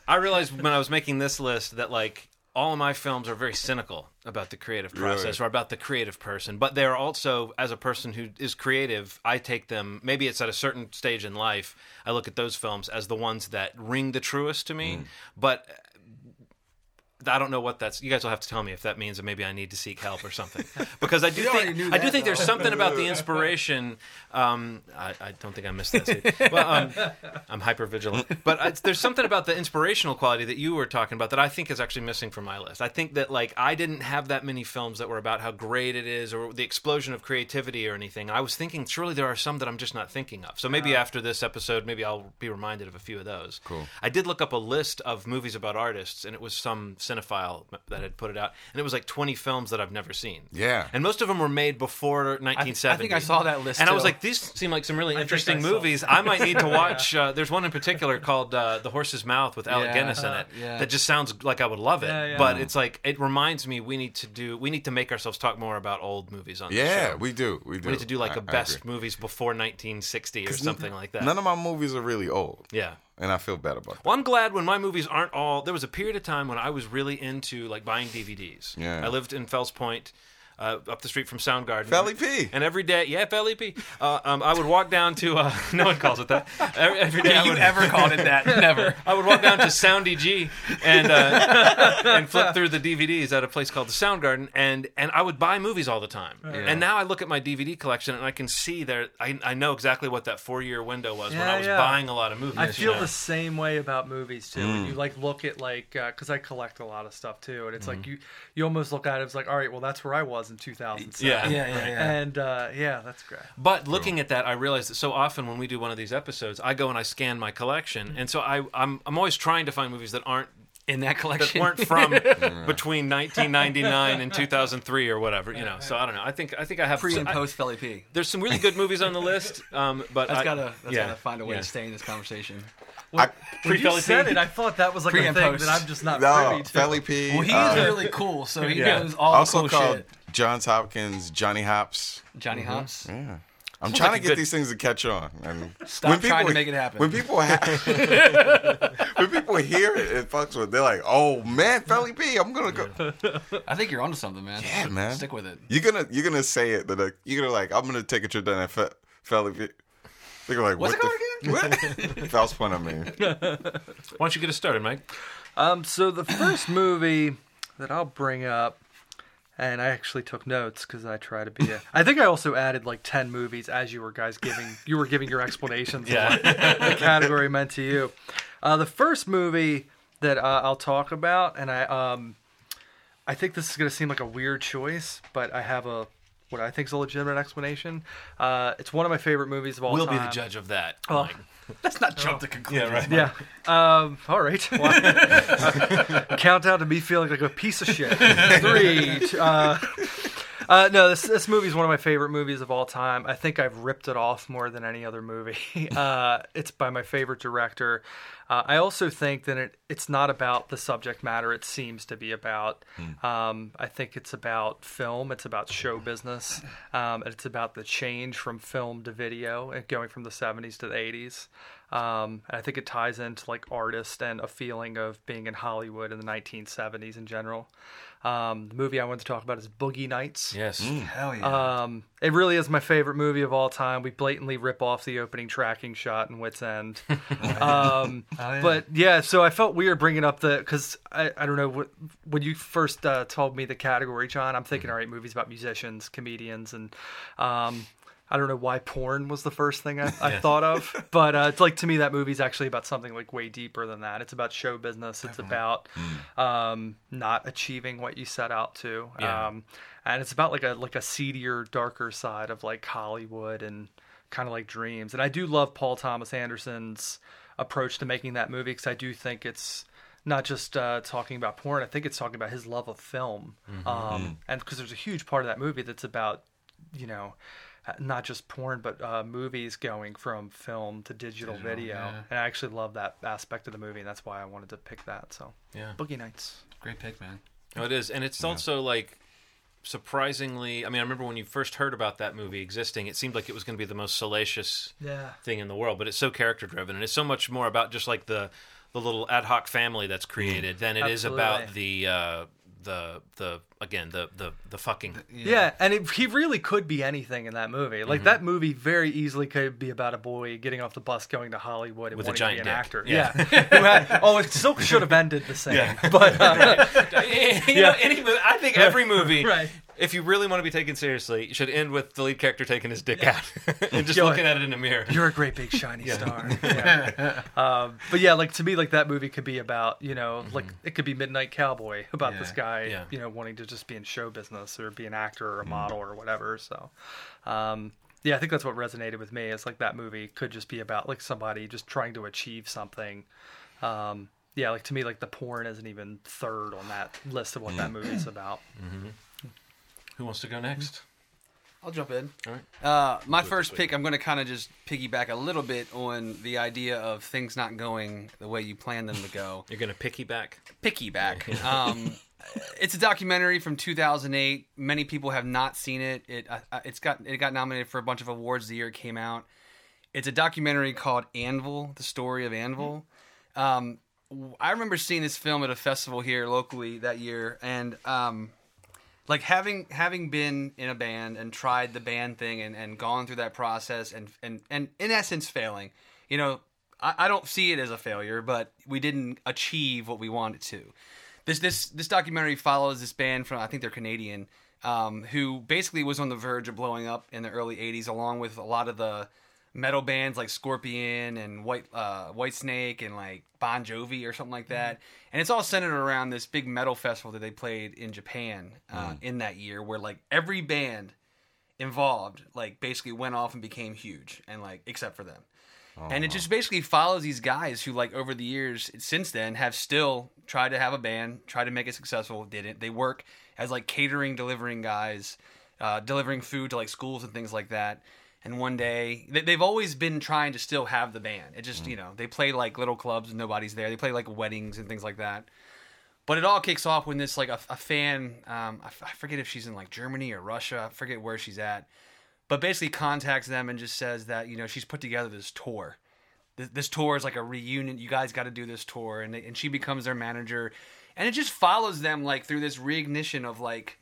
I realized when I was making this list that like all of my films are very cynical about the creative process Really? or about the creative person, but they're also as a person who is creative, I take them maybe it's at a certain stage in life, I look at those films as the ones that ring the truest to me, but I don't know what that's. You guys will have to tell me if that means that maybe I need to seek help or something, because I do think I do think there's something about the inspiration. Um, I, I don't think I missed that. Well, um, I'm hyper vigilant, but I, there's something about the inspirational quality that you were talking about that I think is actually missing from my list. I think that like I didn't have that many films that were about how great it is or the explosion of creativity or anything. I was thinking surely there are some that I'm just not thinking of. So maybe after this episode, maybe I'll be reminded of a few of those. Cool. I did look up a list of movies about artists, and it was some cinephile that had put it out, and it was like 20 films that I've never seen. Yeah. and most of them were made before 1970. I think I saw that list, and I was like, these seem like some really think interesting I movies. I might need to watch. Uh, there's one in particular called uh, "The Horse's Mouth" with Alec Yeah, Guinness in uh, it. yeah. That just sounds like I would love it, Yeah, yeah. but it's like it reminds me we need to do. We need to make ourselves talk more about old movies on. Yeah, show. we do. We do. We need to do like I- a I best movies before 1960 or something like that. None of my movies are really old, yeah. And I feel bad about it. Well, I'm glad when my movies aren't all. There was a period of time when I was really into like buying DVDs. Yeah. I lived in Fells Point, uh, up the street from Soundgarden. Felly P. And every day, yeah, Felly P. Uh, um, I would walk down to. Uh, no one calls it that. Every, every day, I you would, ever called it that? Never. I would walk down to Soundy G and uh, and flip through the DVDs at a place called the Soundgarden, and and I would buy movies all the time. And now I look at my DVD collection and I can see there. I, I know exactly what that four year window was when I was yeah. buying a lot of movies. I feel Yeah. the same way about movies too. Mm. When you like look at like because I collect a lot of stuff too, and it's Mm-hmm. like you you almost look at it it's like, all right, well that's where I was in 2007. Yeah. Yeah, yeah, yeah. And uh, yeah, that's great. But looking at that, I realized that so often when we do one of these episodes, I go and I scan my collection, and so I, I'm I'm always trying to find movies that aren't In that collection that weren't from between 1999 and 2003 or whatever, you know. So I don't know. I think I think I have pre and post Felly P. there's some really good movies on the list, um, but That's I, gotta that's yeah, gotta find a way yeah. to stay in this conversation. When, when you said P? it, I thought that was like Pre a and thing post. that I'm just not No, privy to. Felly P. Well, he uh, is really cool, so he Yeah. knows all also the cool called shit. Johns Hopkins Johnny Hops. Johnny Hops. Yeah. I'm Sounds trying like to get good- these things to catch on. And Stop trying to make it happen. When people ha- when people hear it, it fucks with. They're like, "Oh man, Felly P, I'm gonna go." I think you're onto something, man. Yeah, man. Stick with it. You're gonna you're gonna say it. That like, you're gonna like, I'm gonna take a trip down that Fe- Felly P. They're like, What's what it the what? False point, I mean. Why don't you get us started, Mike? Um, so the first movie that I'll bring up, and I actually took notes because I try to be. A, I think I also added like ten movies as you were guys giving you were giving your explanations Yeah. the category meant to you. Uh, the first movie that uh, I'll talk about, and I um, I think this is going to seem like a weird choice, but I have a what I think is a legitimate explanation. Uh, it's one of my favorite movies of all We'll time. be the judge of that. Oh. Mike. Let's not jump to conclusions. right. Yeah. Um, all right. Countdown to me feeling like a piece of shit. Three. two- Uh, uh, no, this this movie is one of my favorite movies of all time. I think I've ripped it off more than any other movie. Uh, it's by my favorite director. Uh, I also think that it, it's not about the subject matter it seems to be about. Um, I think it's about film. It's about show business. Um, and it's about the change from film to video and going from the 70s to the 80s. Um, and I think it ties into like artist and a feeling of being in Hollywood in the 1970s in general. Um, the movie I wanted to talk about is Boogie Nights. Yes. Hell yeah. Um, it really is my favorite movie of all time. We blatantly rip off the opening tracking shot in Wits End. um, yeah. But yeah, so I felt weird bringing up the because I, I don't know when you first uh, told me the category, John. I'm thinking all right, movies about musicians, comedians, and um, I don't know why porn was the first thing I, I thought of, but uh, it's like to me that movie's actually about something like way deeper than that. It's about show business. It's about um, not achieving what you set out to, Yeah. um, and it's about like a like a seedier, darker side of like Hollywood and kind of like dreams. And I do love Paul Thomas Anderson's approach to making that movie because I do think it's not just uh, talking about porn. I think it's talking about his love of film, um, and because there's a huge part of that movie that's about you know not just porn but uh, movies going from film to digital, video yeah. and i actually love that aspect of the movie and that's why i wanted to pick that so Yeah. boogie nights Great pick, man. Oh, it is, and it's also like surprisingly. I mean, I remember when you first heard about that movie existing, it seemed like it was going to be the most salacious yeah thing in the world, but it's so character driven, and it's so much more about just like the the little ad hoc family that's created than it is about the uh, the the again the the the fucking Yeah, and it, he really could be anything in that movie. Mm-hmm. Like that movie very easily could be about a boy getting off the bus going to Hollywood and With a giant to be an dick. actor. Yeah. Who had- oh, it still should have ended the same. But uh, you know, any movie, I think every movie, Right. If you really want to be taken seriously, you should end with the lead character taking his dick out and just Yo, looking at it in a mirror. you're a great big shiny star. Yeah. um, but yeah, like to me, like that movie could be about you know, like it could be Midnight Cowboy about this guy, Mm-hmm. Yeah. you know, wanting to just be in show business or be an actor or a model or whatever. So. Um, yeah, I think that's what resonated with me. Is like that movie could just be about like somebody just trying to achieve something. Um, yeah, like to me, like the porn isn't even third on that list of what that movie's about. Who wants to go next? I'll jump in. All right. Uh, my first pick, I'm going to kind of just piggyback a little bit on the idea of things not going the way you plan them to go. You're gonna piggyback? Piggyback. Um, it's a documentary from 2008. Many people have not seen it. It uh, it's got it got nominated for a bunch of awards the year it came out. It's a documentary called Anvil: The Story of Anvil. Um, w- I remember seeing this film at a festival here locally that year, and um, like having having been in a band and tried the band thing and, and gone through that process and and and in essence failing you know I, I don't see it as a failure but we didn't achieve what we wanted to. This this this documentary follows this band from i think they're canadian um, who basically was on the verge of blowing up in the early 80s along with a lot of the metal bands like Scorpion and White uh, Whitesnake and like Bon Jovi or something like that. And it's all centered around this big metal festival that they played in Japan uh, in that year, where like every band involved like basically went off and became huge, and like except for them. And it just basically follows these guys who, like, over the years since then, have still tried to have a band, tried to make it successful. Didn't they work as like catering, delivering guys, uh, delivering food to like schools and things like that. And one day, they, they've always been trying to still have the band. It just, you know, they play like little clubs and nobody's there. They play like weddings and things like that. But it all kicks off when this like a, a fan, um, I, f- I forget if she's in like Germany or Russia, I forget where she's at, but basically contacts them and just says that you know she's put together this tour. This, this tour is like a reunion. You guys got to do this tour, and they, and she becomes their manager, and it just follows them like through this reignition of like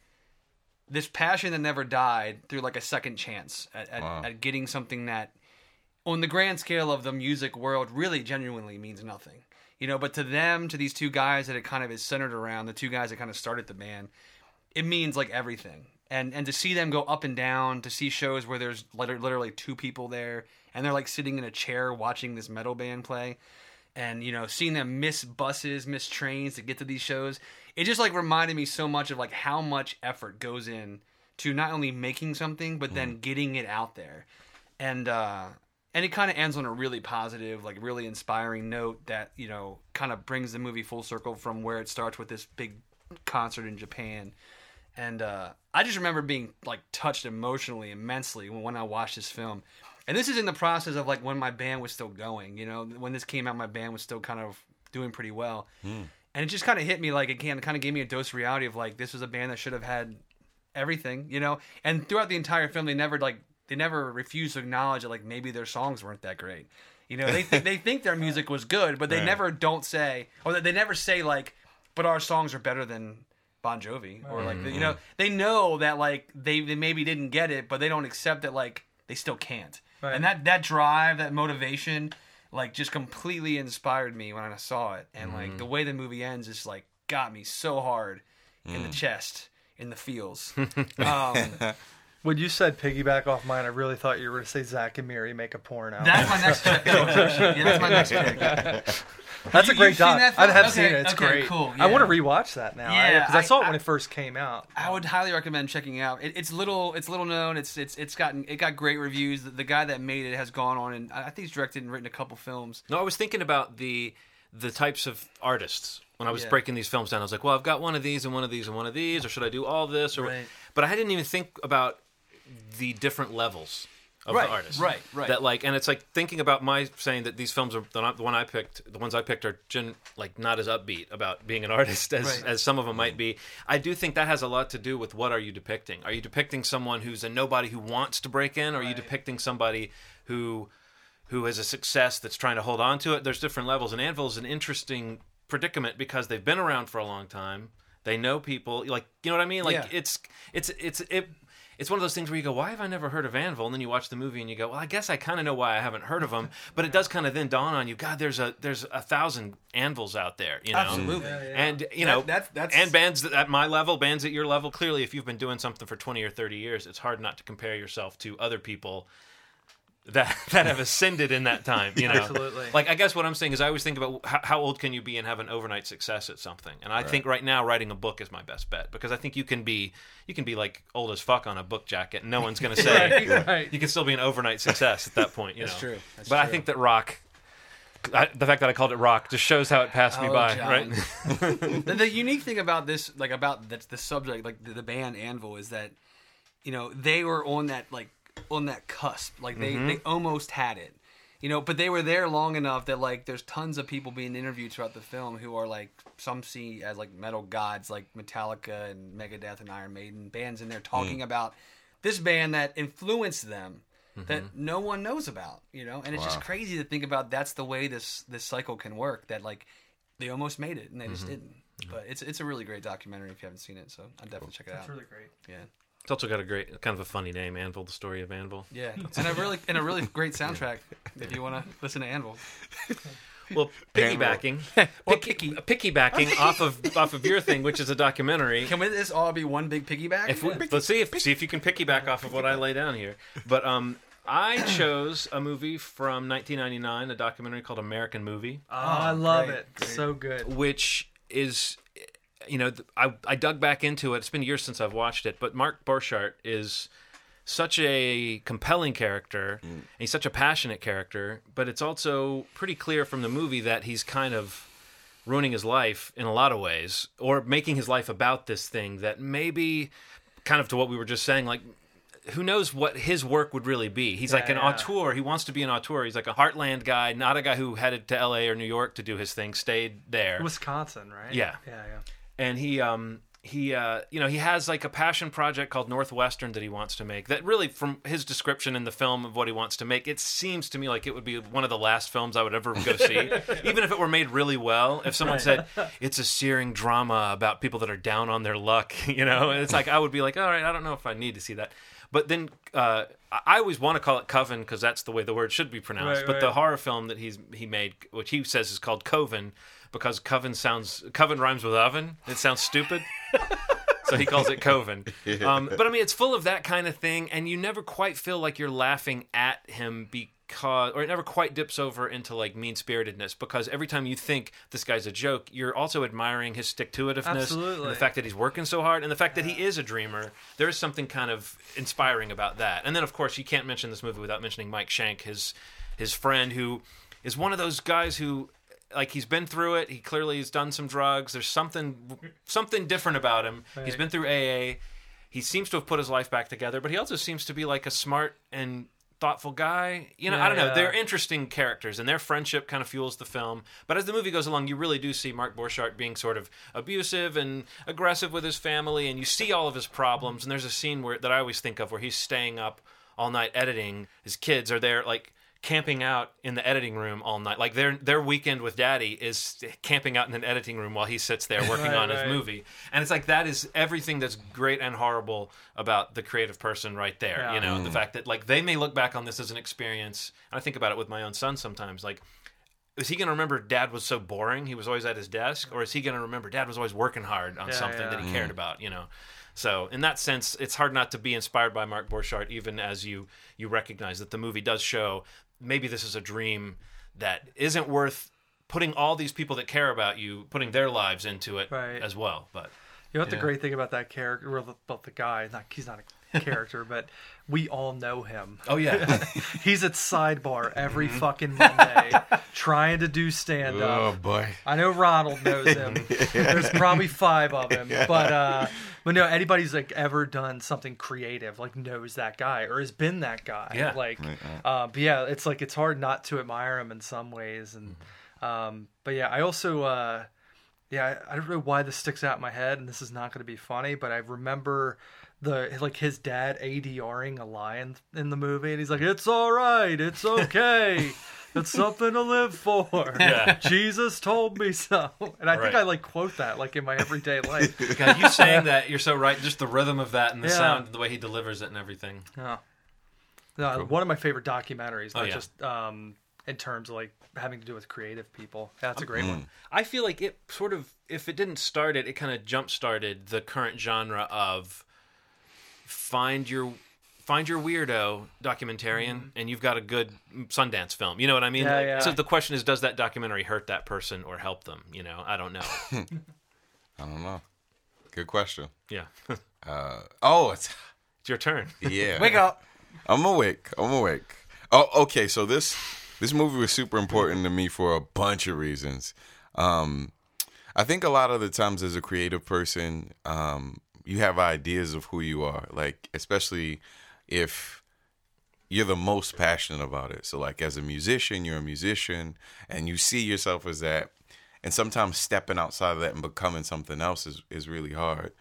this passion that never died through like a second chance at, at, Wow. at getting something that on the grand scale of the music world really genuinely means nothing you know but to them to these two guys that it kind of is centered around the two guys that kind of started the band it means like everything and and to see them go up and down to see shows where there's liter- literally two people there and they're like sitting in a chair watching this metal band play and you know seeing them miss buses miss trains to get to these shows it just like reminded me so much of like how much effort goes in to not only making something but then getting it out there. And uh and it kind of ends on a really positive like really inspiring note that you know kind of brings the movie full circle from where it starts with this big concert in japan. And uh, I just remember being like touched emotionally immensely when, when I watched this film. And this is in the process of like when my band was still going. You know, when this came out, my band was still kind of doing pretty well. Hmm. And it just kind of hit me like again, kind of gave me a dose of reality of like this was a band that should have had everything. You know, and throughout the entire film, they never like they never refused to acknowledge that like maybe their songs weren't that great. You know, they th- they think their music was good, but they Right. never don't say or they never say like, but our songs are better than Bon Jovi or like mm-hmm. you know they know that like they, they maybe didn't get it, but they don't accept that like they still can't. Right. And that that drive, that motivation, like just completely inspired me when I saw it. And like the way the movie ends just like got me so hard in the chest, in the feels. um, When you said piggyback off mine, I really thought you were going to say Zack and Miri make a porno. that's my next pick. yeah, that's my next pick. That's You- a great you've doc. I have Okay, seen it. It's okay, great. cool, I want yeah. to rewatch that now. Yeah, because I, I- saw it when it first came out. I would highly recommend checking out. It, it's little, it's little known. It's it's it's gotten it got great reviews. The, the guy that made it has gone on and I I think he's directed and written a couple films. No, I was thinking about the the types of artists when I was Yeah. breaking these films down. I was like, well, I've got one of these and one of these and one of these, or should I do all this? Or, Right. but I didn't even think about the different levels of Right, the artist. right, right. That like, and it's like thinking about my saying that these films are the, the one I picked. The ones I picked are gen, like not as upbeat about being an artist as Right. as some of them might be. I do think that has a lot to do with what are you depicting? Are you depicting someone who's a nobody who wants to break in? Or are you depicting somebody who who has a success that's trying to hold on to it. There's different levels, and Anvil is an interesting predicament because they've been around for a long time. They know people. Like you know what I mean? Like Yeah. it's it's it's it. It's one of those things where you go, "Why have I never heard of Anvil?" And then you watch the movie and you go, "Well, I guess I kind of know why I haven't heard of them." But it does kind of then dawn on you, God, there's a there's a thousand Anvils out there, you know. Absolutely. Yeah, yeah. And you know, that's- that's- and bands at my level, bands at your level. Clearly, if you've been doing something for twenty or thirty years, it's hard not to compare yourself to other people that that have ascended in that time. You know, Absolutely. Like I guess what I'm saying is, I always think about how, how old can you be and have an overnight success at something. And I think right now, writing a book is my best bet because I think you can be you can be like old as fuck on a book jacket. and No one's going to say Right, right. you can still be an overnight success at that point. You That's know? true. That's but I think that rock. I, the fact that I called it rock just shows how it passed me Oh, by, John. right? the, the unique thing about this, like about the, the subject, like the, the band Anvil, is that you know they were on that like on that cusp, like they they mm-hmm. almost had it, you know, but they were there long enough that like there's tons of people being interviewed throughout the film who are like some see as like metal gods like Metallica and Megadeth and Iron Maiden bands in there talking mm. about this band that influenced them. That mm-hmm. no one knows about, you know, and it's just crazy to think about. That's the way this this cycle can work. That like they almost made it and they just mm-hmm. didn't. But it's it's a really great documentary if you haven't seen it, so I'd definitely check it out. That's really great. yeah, It's also got a great, kind of a funny name, Anvil. The story of Anvil. yeah, and a really and a really great soundtrack if you want to listen to Anvil. Well, piggybacking, picky, piggybacking off of off of your thing, which is a documentary. Can we, this all be one big piggyback? If we, let's see if see if you can piggyback off of what I lay down here. But um, I chose a movie from 1999, a documentary called American Movie, Oh, I love great, it. great. So good. which is, you know, I I dug back into it. It's been years since I've watched it, but Mark Borchardt is such a compelling character. Mm. And he's such a passionate character, but it's also pretty clear from the movie that he's kind of ruining his life in a lot of ways or making his life about this thing that maybe kind of to what we were just saying like who knows what his work would really be he's like an Yeah, yeah. auteur he wants to be an auteur he's like a heartland guy not a guy who headed to LA or New York to do his thing stayed there Wisconsin, right? Yeah. Yeah, yeah. And he um he uh you know he has like a passion project called northwestern that he wants to make that really from his description in the film of what he wants to make it seems to me like it would be one of the last films i would ever go see even if it were made really well. If someone said it's a searing drama about people that are down on their luck you know and it's like i would be like all right i don't know if i need to see that. But then uh, I always want to call it Coven because that's the way the word should be pronounced. Right, but the horror film that he's he made, which he says is called Coven, because Coven sounds Coven rhymes with oven. It sounds stupid. so he calls it Coven. Um, but I mean, it's full of that kind of thing, and you never quite feel like you're laughing at him because, or it never quite dips over into like mean spiritedness because every time you think this guy's a joke, you're also admiring his stick to itiveness, and the fact that he's working so hard, and the fact that he is a dreamer. There is something kind of inspiring about that. And then, of course, you can't mention this movie without mentioning Mike Schank, his his friend, who is one of those guys who like he's been through it. He clearly has done some drugs. There's something something different about him. He's been through AA. He seems to have put his life back together, but he also seems to be like a smart and thoughtful guy. You know, I don't know. yeah. They're interesting characters, and their friendship kind of fuels the film. But as the movie goes along, you really do see Mark Borchardt being sort of abusive and aggressive with his family, and you see all of his problems. And there's a scene where that I always think of where he's staying up all night editing. His kids are there, like camping out in the editing room all night. Like their their weekend with daddy is camping out in an editing room while he sits there working Right, on his movie. And it's like that is everything that's great and horrible about the creative person right there. Yeah. You know, the mm. fact that like they may look back on this as an experience. And I think about it with my own son sometimes. Like is he going to remember dad was so boring he was always at his desk or is he going to remember dad was always working hard on Yeah, something yeah. that he cared mm. about you know so in that sense it's hard not to be inspired by mark borchardt even as you you recognize that the movie does show maybe this is a dream that isn't worth putting all these people that care about you putting their lives into it Right. as well but You know what Yeah. the great thing about that character, well, about the guy, not he's not a character, but we all know him. oh yeah He's at sidebar every Mm-hmm. fucking Monday, trying to do stand up. Oh boy. I know Ronald knows him. There's probably five of him, but uh, but no, anybody's like ever done something creative like knows that guy or has been that guy. Yeah. Like, Right, uh, but yeah, it's like it's hard not to admire him in some ways, and um, but yeah, I also uh, yeah, I, I don't know why this sticks out in my head, and this is not going to be funny, but I remember the like his dad ADRing a lion in the movie, and he's like, "It's all right, it's okay." It's something to live for. Yeah. Jesus told me so. And I think I like quote that like in my everyday life. God, you saying that you're so right. Just the rhythm of that and the Yeah. sound, the way he delivers it and everything. Yeah. No, One of my favorite documentaries, Oh, not yeah. just um, in terms of like having to do with creative people. That's a great Mm. one. I feel like it sort of, if it didn't start it, it kind of jump started the current genre of find your find your weirdo documentarian, and you've got a good Sundance film. You know what I mean? Yeah, Like, yeah. So the question is, does that documentary hurt that person or help them? You know, I don't know. I don't know. Good question. yeah, Uh, oh, it's it's your turn. yeah. Wake up. I'm awake. I'm awake. Oh, okay. So this this movie was super important to me for a bunch of reasons. Um, I think a lot of the times as a creative person, um, you have ideas of who you are. Like especially if you're the most passionate about it. So like as a musician, you're a musician, and you see yourself as that. And sometimes stepping outside of that and becoming something else is is really hard.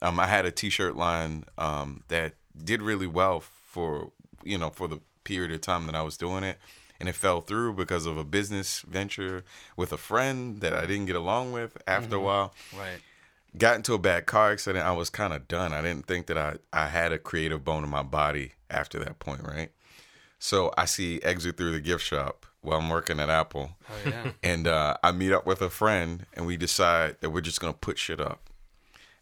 Um, I had a T-shirt line um, that did really well for you know for the period of time that I was doing it, and it fell through because of a business venture with a friend that I didn't get along with. After a while, Right. Got into a bad car accident. I was kind of done. I didn't think that I I had a creative bone in my body after that point, right? So I see exit through the gift shop while I'm working at Apple Oh yeah. and uh, I meet up with a friend, and we decide that we're just gonna put shit up.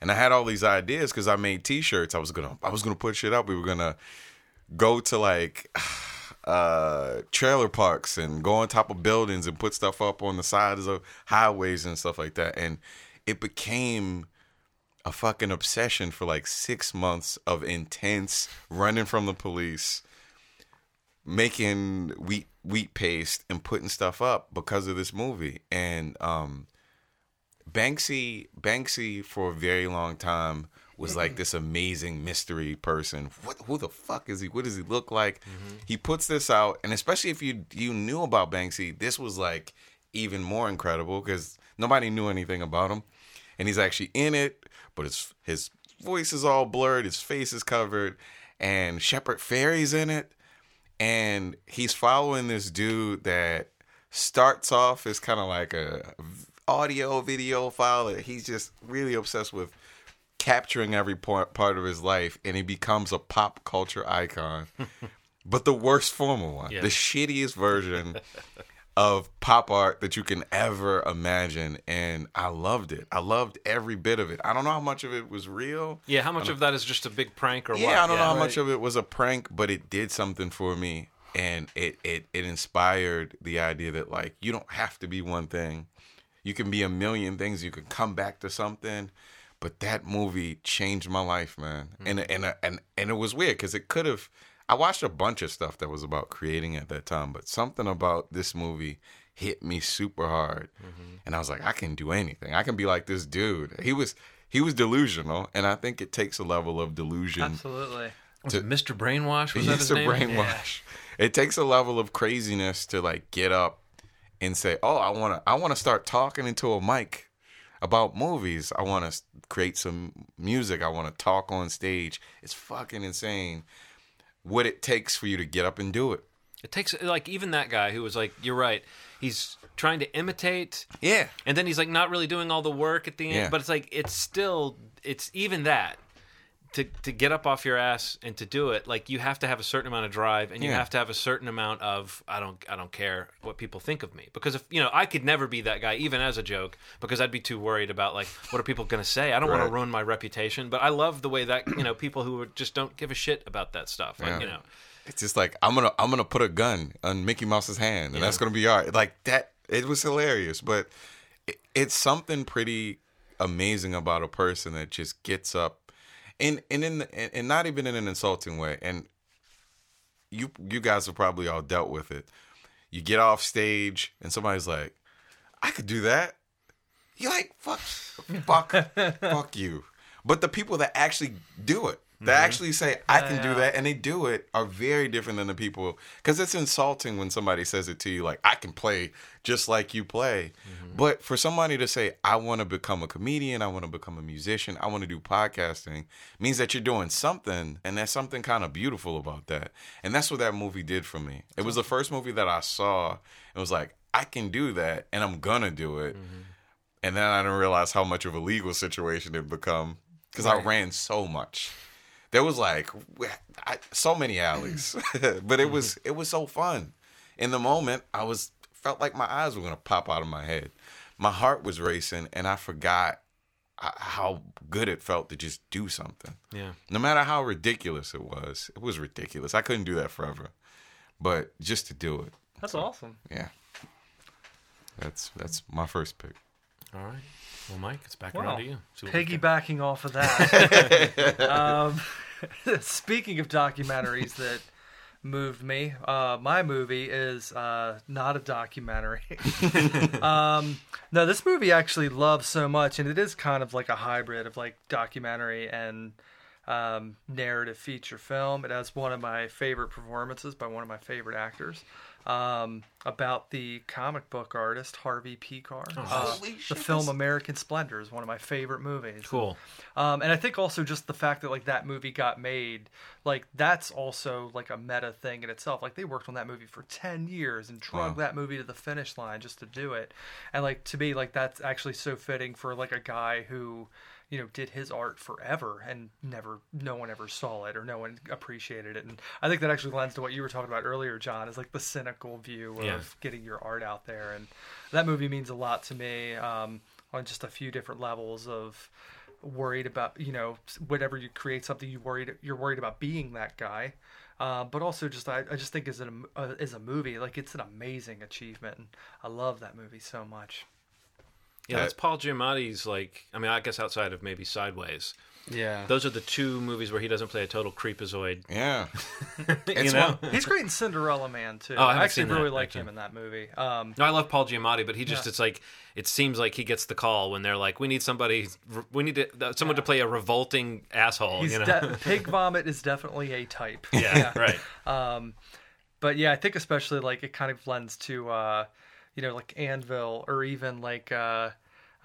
And I had all these ideas because I made T-shirts. I was gonna, I was gonna put shit up. We were gonna go to like uh, trailer parks and go on top of buildings and put stuff up on the sides of highways and stuff like that. And it became a fucking obsession for like six months of intense running from the police making wheat wheat paste and putting stuff up because of this movie and um Banksy Banksy for a very long time was like this amazing mystery person. What who the fuck is he? What does he look like? He puts this out and especially if you you knew about Banksy, this was like even more incredible cuz nobody knew anything about him. And he's actually in it, but his his voice is all blurred, his face is covered and Shepard Fairey's in it and he's following this dude that starts off as kind of like a audio video file that he's just really obsessed with capturing every part, part of his life and he becomes a pop culture icon but the worst form of one Yeah. the shittiest version of pop art that you can ever imagine and i loved it i loved every bit of it i don't know how much of it was real Yeah, how much of that is just a big prank or yeah, what? I don't know how Right. much of it was a prank, but it did something for me, and it it it inspired the idea that like you don't have to be one thing, you can be a million things. You can come back to something, but that movie changed my life, man. And mm. and and and it was weird because it could have. I watched a bunch of stuff that was about creating at that time, but something about this movie hit me super hard, mm-hmm. and I was like, I can do anything. I can be like this dude. He was. He was delusional, and I think it takes a level of delusion Absolutely. Was it Mr. Brainwash? Was that his name? brainwash. It takes a level of craziness to like get up and say, "Oh, I want to I want to start talking into a mic about movies. I want to create some music. I want to talk on stage." It's fucking insane what it takes for you to get up and do it. It takes like even that guy who was like, "You're right." He's trying to imitate, Yeah. and then he's like not really doing all the work at the end. Yeah. But it's like it's still it's even that to to get up off your ass and to do it. Like you have to have a certain amount of drive, and you Yeah. have to have a certain amount of I don't I don't care what people think of me because if you know I could never be that guy even as a joke because I'd be too worried about like what are people going to say. I don't want to ruin my reputation, but I love the way that you know people who just don't give a shit about that stuff. Like Yeah. you know. It's just like I'm gonna I'm gonna put a gun on Mickey Mouse's hand, and that's gonna be all right. Like that, it was hilarious, but it, it's something pretty amazing about a person that just gets up, and and in the, and and not even in an insulting way. And you you guys have probably all dealt with it. You get off stage, and somebody's like, "I could do that." You're like, "Fuck, fuck, fuck you." But the people that actually do it, that mm-hmm. actually say I can do that and they do it are very different than the people because it's insulting when somebody says it to you like I can play just like you play. Mm-hmm. But for somebody to say I want to become a comedian, I want to become a musician, I want to do podcasting means that you're doing something and there's something kind of beautiful about that. And that's what that movie did for me. It was the first movie that I saw. It was like I can do that and I'm gonna do it. Mm-hmm. And then I didn't realize how much of a legal situation it become because I ran so much. There was like I, so many alleys, but it was it was so fun. In the moment, I was felt like my eyes were gonna pop out of my head. My heart was racing, and I forgot uh, how good it felt to just do something. Yeah. No matter how ridiculous it was, it was ridiculous. I couldn't do that forever, but just to do it, That's awesome. yeah. That's that's my first pick. All right. Well, Mike, it's back Wow. around to you. See what. Piggybacking off of that. um, speaking of documentaries that moved me, uh, my movie is uh, not a documentary. um, no, this movie I actually love so much, and it is kind of like a hybrid of like documentary and um, narrative feature film. It has one of my favorite performances by one of my favorite actors. Um, about the comic book artist Harvey Pekar. Uh, Holy the shit, film that's- American Splendor is one of my favorite movies. Cool. Um, and I think also just the fact that like that movie got made, like that's also like a meta thing in itself. Like they worked on that movie for ten years and drug Wow. that movie to the finish line just to do it. And like to me, like that's actually so fitting for like a guy who, you know, did his art forever and never, no one ever saw it or no one appreciated it. And I think that actually lends to what you were talking about earlier, John, is like the cynical view of Yeah. getting your art out there. And that movie means a lot to me um, on just a few different levels of worried about you know whenever you create something you worried you're worried about being that guy uh, but also just I, I just think as a uh, as a movie like it's an amazing achievement and I love that movie so much Yeah, Uh, that's Paul Giamatti's. Like, I mean, I guess outside of maybe Sideways, Yeah. those are the two movies where he doesn't play a total creepazoid. Yeah, you It's know. he's great in Cinderella Man too Oh, I haven't I actually seen that, really like actually. him in that movie um, No, I love Paul Giamatti, but he just Yeah. it's like it seems like he gets the call when they're like, we need somebody, we need to, someone to play a revolting asshole. he's you know. de- Pig Vomit is definitely a type yeah, right. Um, but yeah, I think especially like it kind of lends to uh, you know like Anvil or even like uh,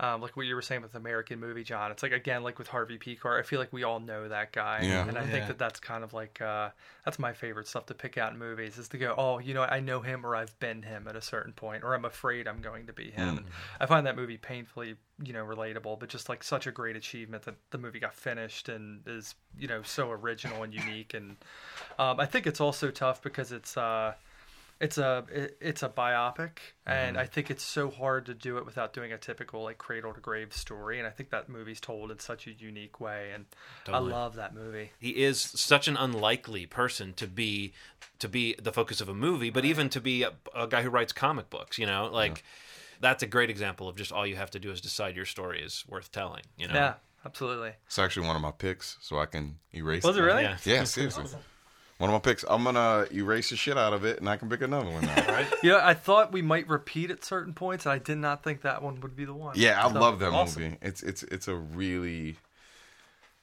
um, like what you were saying with American Movie, John. It's like again like with Harvey Pekar. I feel like we all know that guy, Yeah. and I Yeah. think that that's kind of like uh, that's my favorite stuff to pick out in movies is to go, oh, you know, I know him or I've been him at a certain point, or I'm afraid I'm going to be him. And I find that movie painfully you know relatable, but just like such a great achievement that the movie got finished and is you know so original and unique and um, I think it's also tough because it's uh, it's a it, it's a biopic, and Mm-hmm. I think it's so hard to do it without doing a typical like cradle to grave story. And I think that movie's told in such a unique way, and Totally. I love that movie. he is such an unlikely person to be to be the focus of a movie, but even to be a, a guy who writes comic books. You know, like that's a great example of just all you have to do is decide your story is worth telling. You know. Yeah, absolutely. it's actually one of my picks, so I can erase. Was it really? Yeah. Yeah, seriously. One of my picks. I'm gonna erase the shit out of it, and I can pick another one now. Right. Yeah, I thought we might repeat at certain points, and I did not think that one would be the one. Yeah, I So, love that awesome. movie. It's it's it's a really.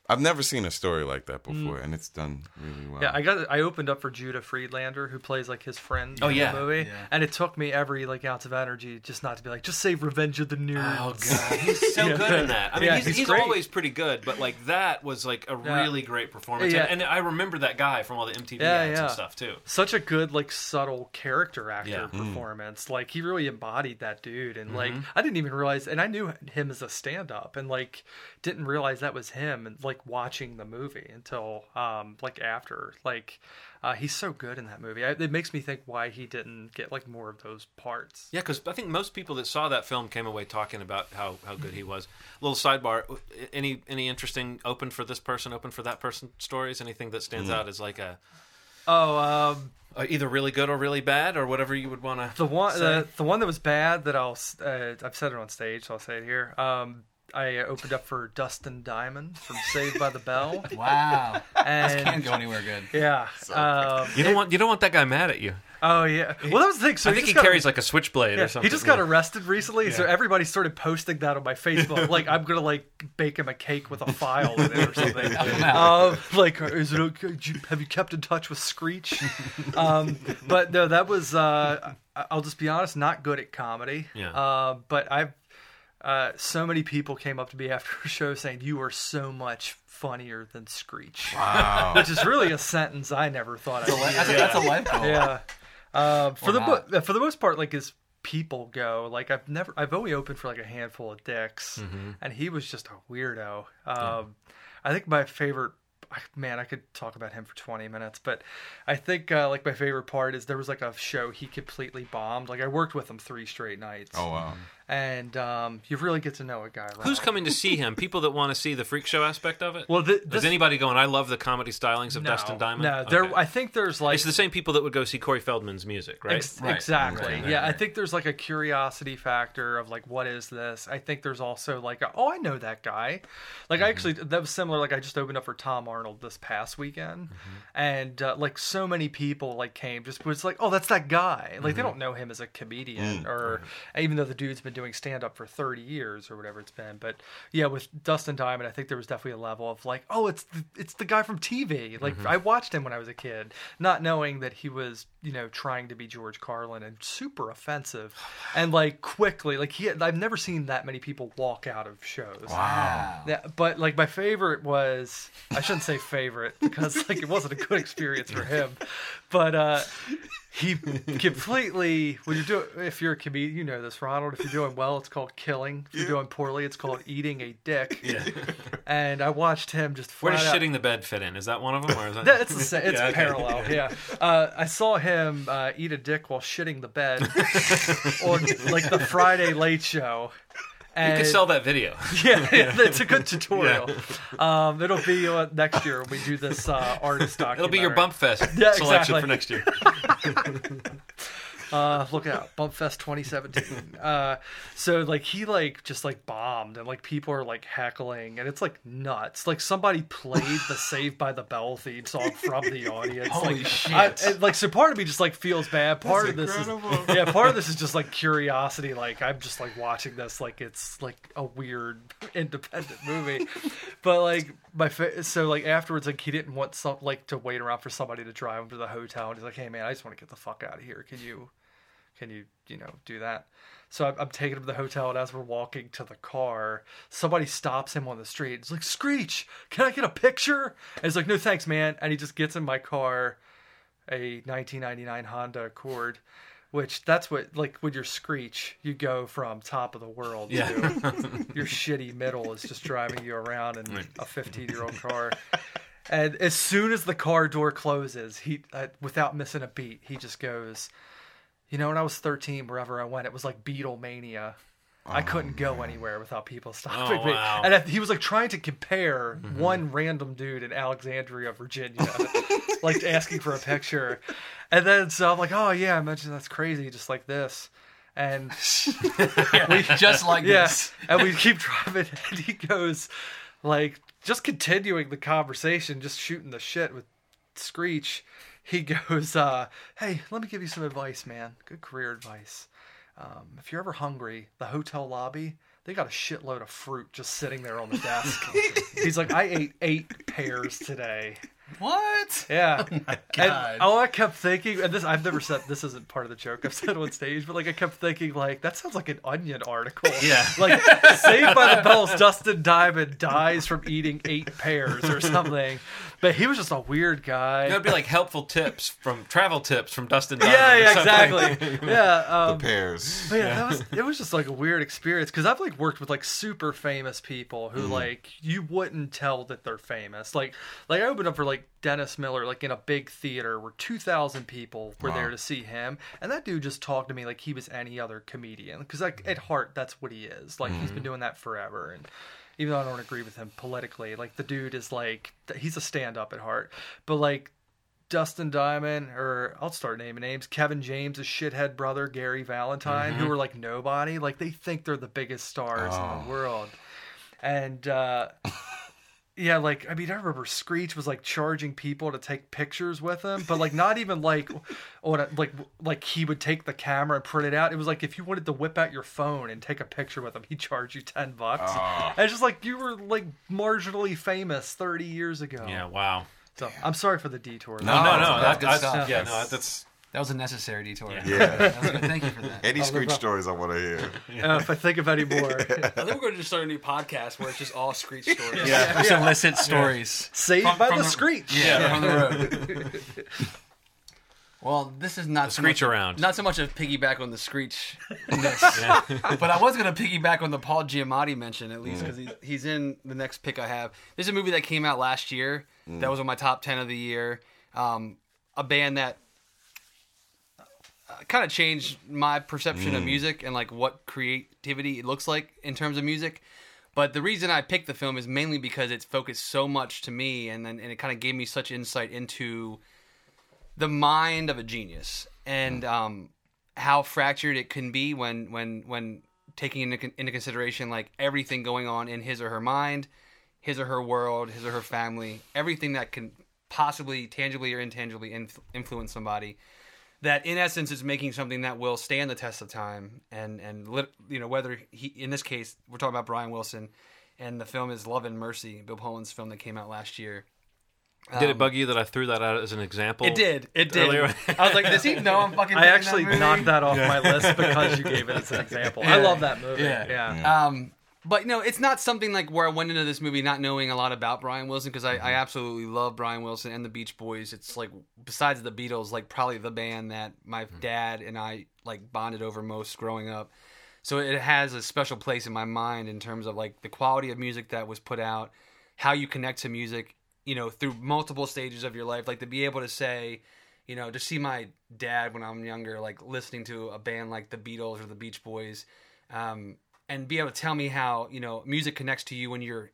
I've never seen a story like that before, and it's done really well. Mm. Yeah, I got. I opened up for Judah Friedlander, who plays like his friend Oh, in yeah. the movie, Yeah. and it took me every like ounce of energy just not to be like, just save Revenge of the Nerds. Oh god, he's so Yeah. good in that. I mean, Yeah, he's, he's he's, always pretty good, but like that was like a Yeah. really great performance. Yeah. And, and I remember that guy from all the MTV Yeah, ads yeah. and stuff too. such a good like subtle character actor Yeah. Mm. performance like he really embodied that dude and like Mm-hmm. i didn't even realize and i knew him as a stand-up and like didn't realize that was him and like watching the movie until um like after like uh he's so good in that movie I, it makes me think why he didn't get like more of those parts Yeah, because I think most people that saw that film came away talking about how, how good he was. a little sidebar: any any interesting open for this person, open for that person stories? Anything that stands out as like a oh um either really good or really bad, or whatever you would want to. the one say? the, the one that was bad that i'll s- uh, i've said it on stage so i'll say it here um I opened up for Dustin Diamond from Saved by the Bell, Wow. This Can't go anywhere good. yeah, um, You don't want you don't want that guy mad at you. oh yeah. Well, that was the thing. So I think he just got- carries like a switchblade Yeah, or something. he just got arrested recently, so Yeah. everybody started posting that on my Facebook. like, I'm gonna like bake him a cake with a file in it or something. um, like, is it okay? Have you kept in touch with Screech? um, but no, that was. Uh, I- I'll just be honest, not good at comedy. Yeah. Uh, but I've. Uh, so many people came up to me after a show saying you are so much funnier than Screech, Wow. which is really a sentence I never thought I'd hear That's, a, that's a life goal. yeah. Um, for Or the not. mo- for the most part, like as people go, like I've never I've only opened for like a handful of dicks, and he was just a weirdo. Um, I think my favorite. Man, I could talk about him for 20 minutes, but I think uh, like my favorite part is there was like a show he completely bombed. Like I worked with him three straight nights, Oh wow. And um, you really get to know a guy. Who's coming to see him? People that want to see the freak show aspect of it. Well, th- Is this, anybody going? I love the comedy stylings of no, Dustin Diamond. No, there. I think there's like it's the same people that would go see Corey Feldman's music, right? Ex- Right. Exactly. Right, right, yeah, I think there's like a curiosity factor of like, what is this? I think there's also like, a, oh, I know that guy. Like, I actually that was similar. Like, I just opened up for Tom Arnold this past weekend, and uh, like so many people like came just was like, oh, that's that guy. Like, they don't know him as a comedian or even though the dude's been doing stand up for 30 years or whatever it's been. But yeah, with Dustin Diamond, I think there was definitely a level of like, oh, it's the, it's the guy from TV. Like, I watched him when I was a kid, not knowing that he was you know trying to be George Carlin and super offensive, and like quickly like he I've never seen that many people walk out of shows. Wow. Yeah, but like my favorite was I shouldn't say favorite because like it wasn't a good experience for him, but uh he completely when you're doing if you're a comedian you know this Ronald if you're doing well it's called killing if you're doing poorly it's called eating a dick Yeah. and I watched him just Where does out- shitting the bed fit in? Is that one of them, or is that? that- it's the same, it's Yeah, okay. parallel, yeah. Uh, I saw him uh, eat a dick while shitting the bed on like the Friday Late Show. You And, could sell that video. yeah, yeah, it's a good tutorial. Um, it'll be uh, next year when we do this uh, artist documentary. It'll be your Bump Fest Yeah, selection exactly. for next year. Uh, look out, Bumpfest 2017. Uh, so like he like just like bombed and like people are like heckling and it's like nuts. Like somebody played the Saved by the Bell theme song from the audience. Holy like, shit. I, and, like so part of me just like feels bad. Part of this incredible. is yeah. Part of this is just like curiosity. Like I'm just like watching this like it's like a weird independent movie. but like my fa- so like afterwards like he didn't want some like to wait around for somebody to drive him to the hotel and he's like hey man I just want to get the fuck out of here. Can you can you you know do that? So I'm, I'm taking him to the hotel and as we're walking to the car somebody stops him on the street. It's like screech can i get a picture? And he's like no thanks man. And he just gets in my car a 1999 honda accord which that's what like when you're screech you go from top of the world Yeah. to your shitty middle is just driving you around in a 15 year old car. And as soon as the car door closes he uh, without missing a beat he just goes you know, when I was 13, wherever I went, it was like Beatlemania. I oh, couldn't go anywhere without people oh, stopping Oh, me. wow. And he was like trying to compare mm-hmm. one random dude in Alexandria, Virginia, like asking for a picture. And then so I'm like, oh yeah, I mentioned that's crazy, just like this. And we Just like yeah, this. and we keep driving, and he goes, like, just continuing the conversation, just shooting the shit with Screech. He goes, uh, "Hey, let me give you some advice, man. Good career advice. Um, if you're ever hungry, the hotel lobby." They got a shitload of fruit just sitting there on the desk. He's like, I ate eight pears today. What? Yeah. God. And all I kept thinking, and this I've never said this isn't part of the joke I've said on stage, but like I kept thinking, like that sounds like an Onion article. Yeah. Like Saved by the Bell's Dustin Diamond dies from eating eight pears or something, but he was just a weird guy. That'd be like helpful tips from travel tips from Dustin. yeah, Diamond or yeah, exactly. Yeah. Um, Pairs. but yeah, that was it was just like a weird experience because I've like worked with like super famous people who like you wouldn't tell that they're famous. Like like I opened up for like Dennis Miller like in a big theater where two thousand people were there to see him, and that dude just talked to me like he was any other comedian because like at heart that's what he is. Like he's been doing that forever and. Even though I don't agree with him politically, like the dude is like he's a stand up at heart. But like Dustin Diamond, or I'll start naming names. Kevin James' shithead brother, Gary Valentine, who are like nobody. Like they think they're the biggest stars in Oh. the world. and uh, yeah, like I mean, I remember Screech was like charging people to take pictures with him, but like not even like, on like like he would take the camera and print it out. It was like if you wanted to whip out your phone and take a picture with him, he'd charge you ten bucks. Ah. And it's just like you were like marginally famous thirty years ago. Yeah, wow. So I'm sorry for the detour. No, oh, No, no, that's that, good that's, stuff. yeah, no, that's That was a necessary detour. Yeah. That was good. Thank you for that. Any no Screech problem. stories I want to hear. Uh, if I think of any more, I think we're going to just start a new podcast where it's just all Screech stories. Yeah, just illicit stories. saved From- by from the the- Screech. Yeah, from the road. well, this is not so screech much, around. Not so much a piggyback on the screech, but I was going to piggyback on the Paul Giamatti mention at least because he's, he's in the next pick I have. This is a movie that came out last year. That was on my top ten of the year. Um, a band that kind of changed my perception of music and like what creativity looks like in terms of music. But the reason I picked the film is mainly because it's focused so much to me, and then and it kind of gave me such insight into the mind of a genius and um, how fractured it can be when when when taking into, into consideration like everything going on in his or her mind, his or her world, his or her family, everything that can possibly tangibly or intangibly inf- influence somebody that in essence is making something that will stand the test of time and and you know whether he in this case we're talking about Brian Wilson and the film is Love and Mercy Bill Pohlad's film that came out last year Did it bug you that I threw that out as an example? Um, it did it did Earlier. I was like does he know I'm fucking I actually that movie? knocked that off my list because you gave it as an example. I love that movie. Yeah. Yeah. Um, but no, it's not something like where I went into this movie not knowing a lot about Brian Wilson because I, I absolutely love Brian Wilson and the Beach Boys. It's like besides the Beatles, like probably the band that my dad and I like bonded over most growing up. So it has a special place in my mind in terms of like the quality of music that was put out, how you connect to music, you know, through multiple stages of your life. Like to be able to say, you know, to see my dad when I'm younger, like listening to a band like the Beatles or the Beach Boys, um, and be able to tell me how you know music connects to you when you're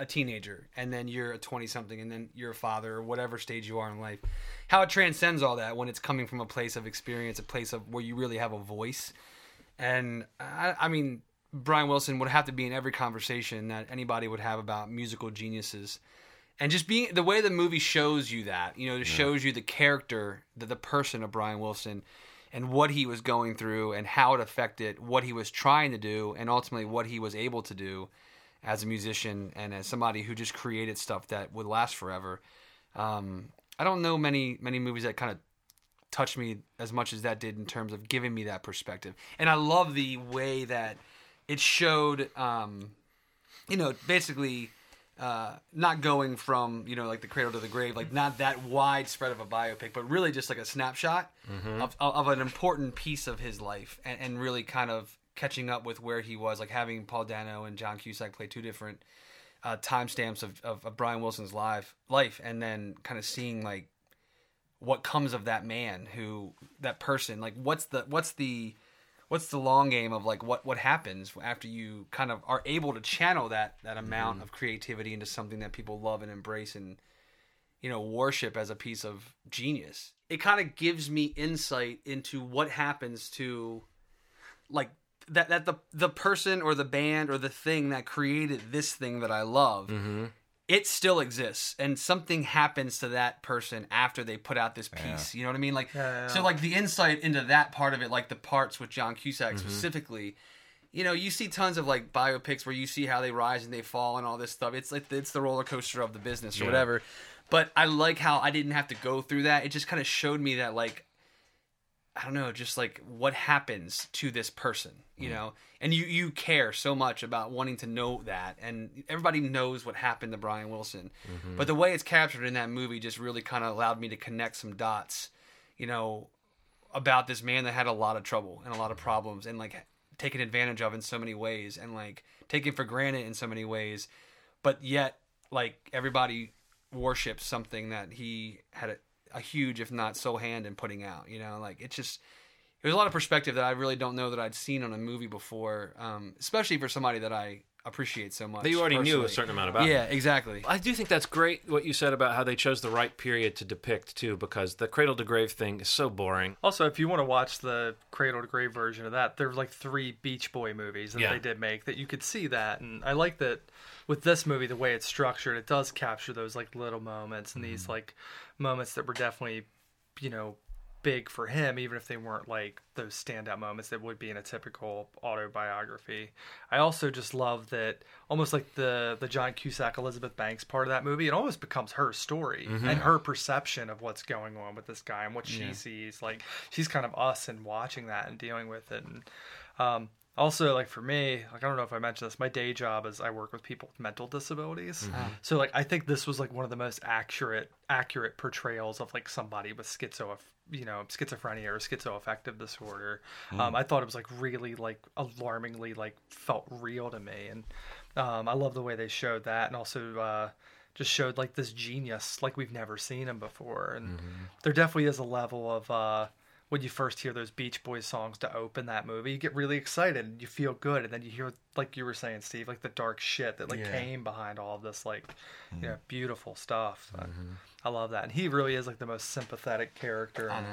a teenager and then you're a 20 something and then you're a father or whatever stage you are in life. How it transcends all that when it's coming from a place of experience a place of where you really have a voice. And I, I mean brian wilson would have to be in every conversation that anybody would have about musical geniuses. And just being the way the movie shows you that you know it shows you the character the, the person of brian wilson and what he was going through and how it affected what he was trying to do and ultimately what he was able to do as a musician and as somebody who just created stuff that would last forever. Um, i don't know many many movies that kind of touched me as much as that did in terms of giving me that perspective. And i love the way that it showed um, you know basically uh, not going from you know like the cradle to the grave, like not that widespread of a biopic, but really just like a snapshot of, of an important piece of his life, and, and really kind of catching up with where he was, like having Paul Dano and John Cusack play two different uh, timestamps of, of, of Brian Wilson's life, life, and then kind of seeing like what comes of that man who that person, like what's the what's the what's the long game of like what what happens after you kind of are able to channel that that amount mm-hmm. of creativity into something that people love and embrace and you know worship as a piece of genius? It kind of gives me insight into what happens to like that that the the person or the band or the thing that created this thing that I love mm-hmm. It still exists and something happens to that person after they put out this piece you know what i mean? Like Yeah, yeah. so like the insight into that part of it like the parts with john cusack mm-hmm. specifically you know you see tons of like biopics where you see how they rise and they fall and all this stuff. It's like it's the roller coaster of the business or whatever. But i like how i didn't have to go through that. It just kind of showed me that like I don't know, just like what happens to this person, you mm. know, and you you care so much about wanting to know that, and everybody knows what happened to Brian Wilson, mm-hmm. but the way it's captured in that movie just really kind of allowed me to connect some dots, you know, about this man that had a lot of trouble and a lot of problems, and like taken advantage of in so many ways, and like taken for granted in so many ways, but yet like everybody worships something that he had a, huge, if not sole hand in putting out. You know, like it's just there's a lot of perspective that I really don't know that I'd seen on a movie before, um, especially for somebody that I appreciate so much. that you already knew a certain amount about. Yeah, exactly. I do think that's great what you said about how they chose the right period to depict too, because the cradle to grave thing is so boring. Also, if you want to watch the Cradle to Grave version of that, there's like three Beach Boy movies that Yeah. they did make that you could see that, and I like that with this movie the way it's structured, it does capture those like little moments and these mm-hmm. like moments that were definitely, you know, big for him, even if they weren't like those standout moments that would be in a typical autobiography. I also just love that almost like the the John Cusack Elizabeth Banks part of that movie, it almost becomes her story and her perception of what's going on with this guy and what she sees. Like she's kind of us and watching that and dealing with it. And um, also, like for me, like I don't know if I mentioned this, my day job is I work with people with mental disabilities. So like I think this was like one of the most accurate accurate portrayals of like somebody with schizo you know schizophrenia or schizoaffective disorder. Um, I thought it was like really like alarmingly like felt real to me, and um, I love the way they showed that, and also. Uh, just showed like this genius like we've never seen him before and there definitely is a level of uh when you first hear those Beach Boys songs to open that movie, you get really excited and you feel good, and then you hear, like you were saying, Steve, like the dark shit that like Yeah. came behind all of this, like, mm-hmm. you know, beautiful stuff. So, mm-hmm. I love that, and he really is like the most sympathetic character in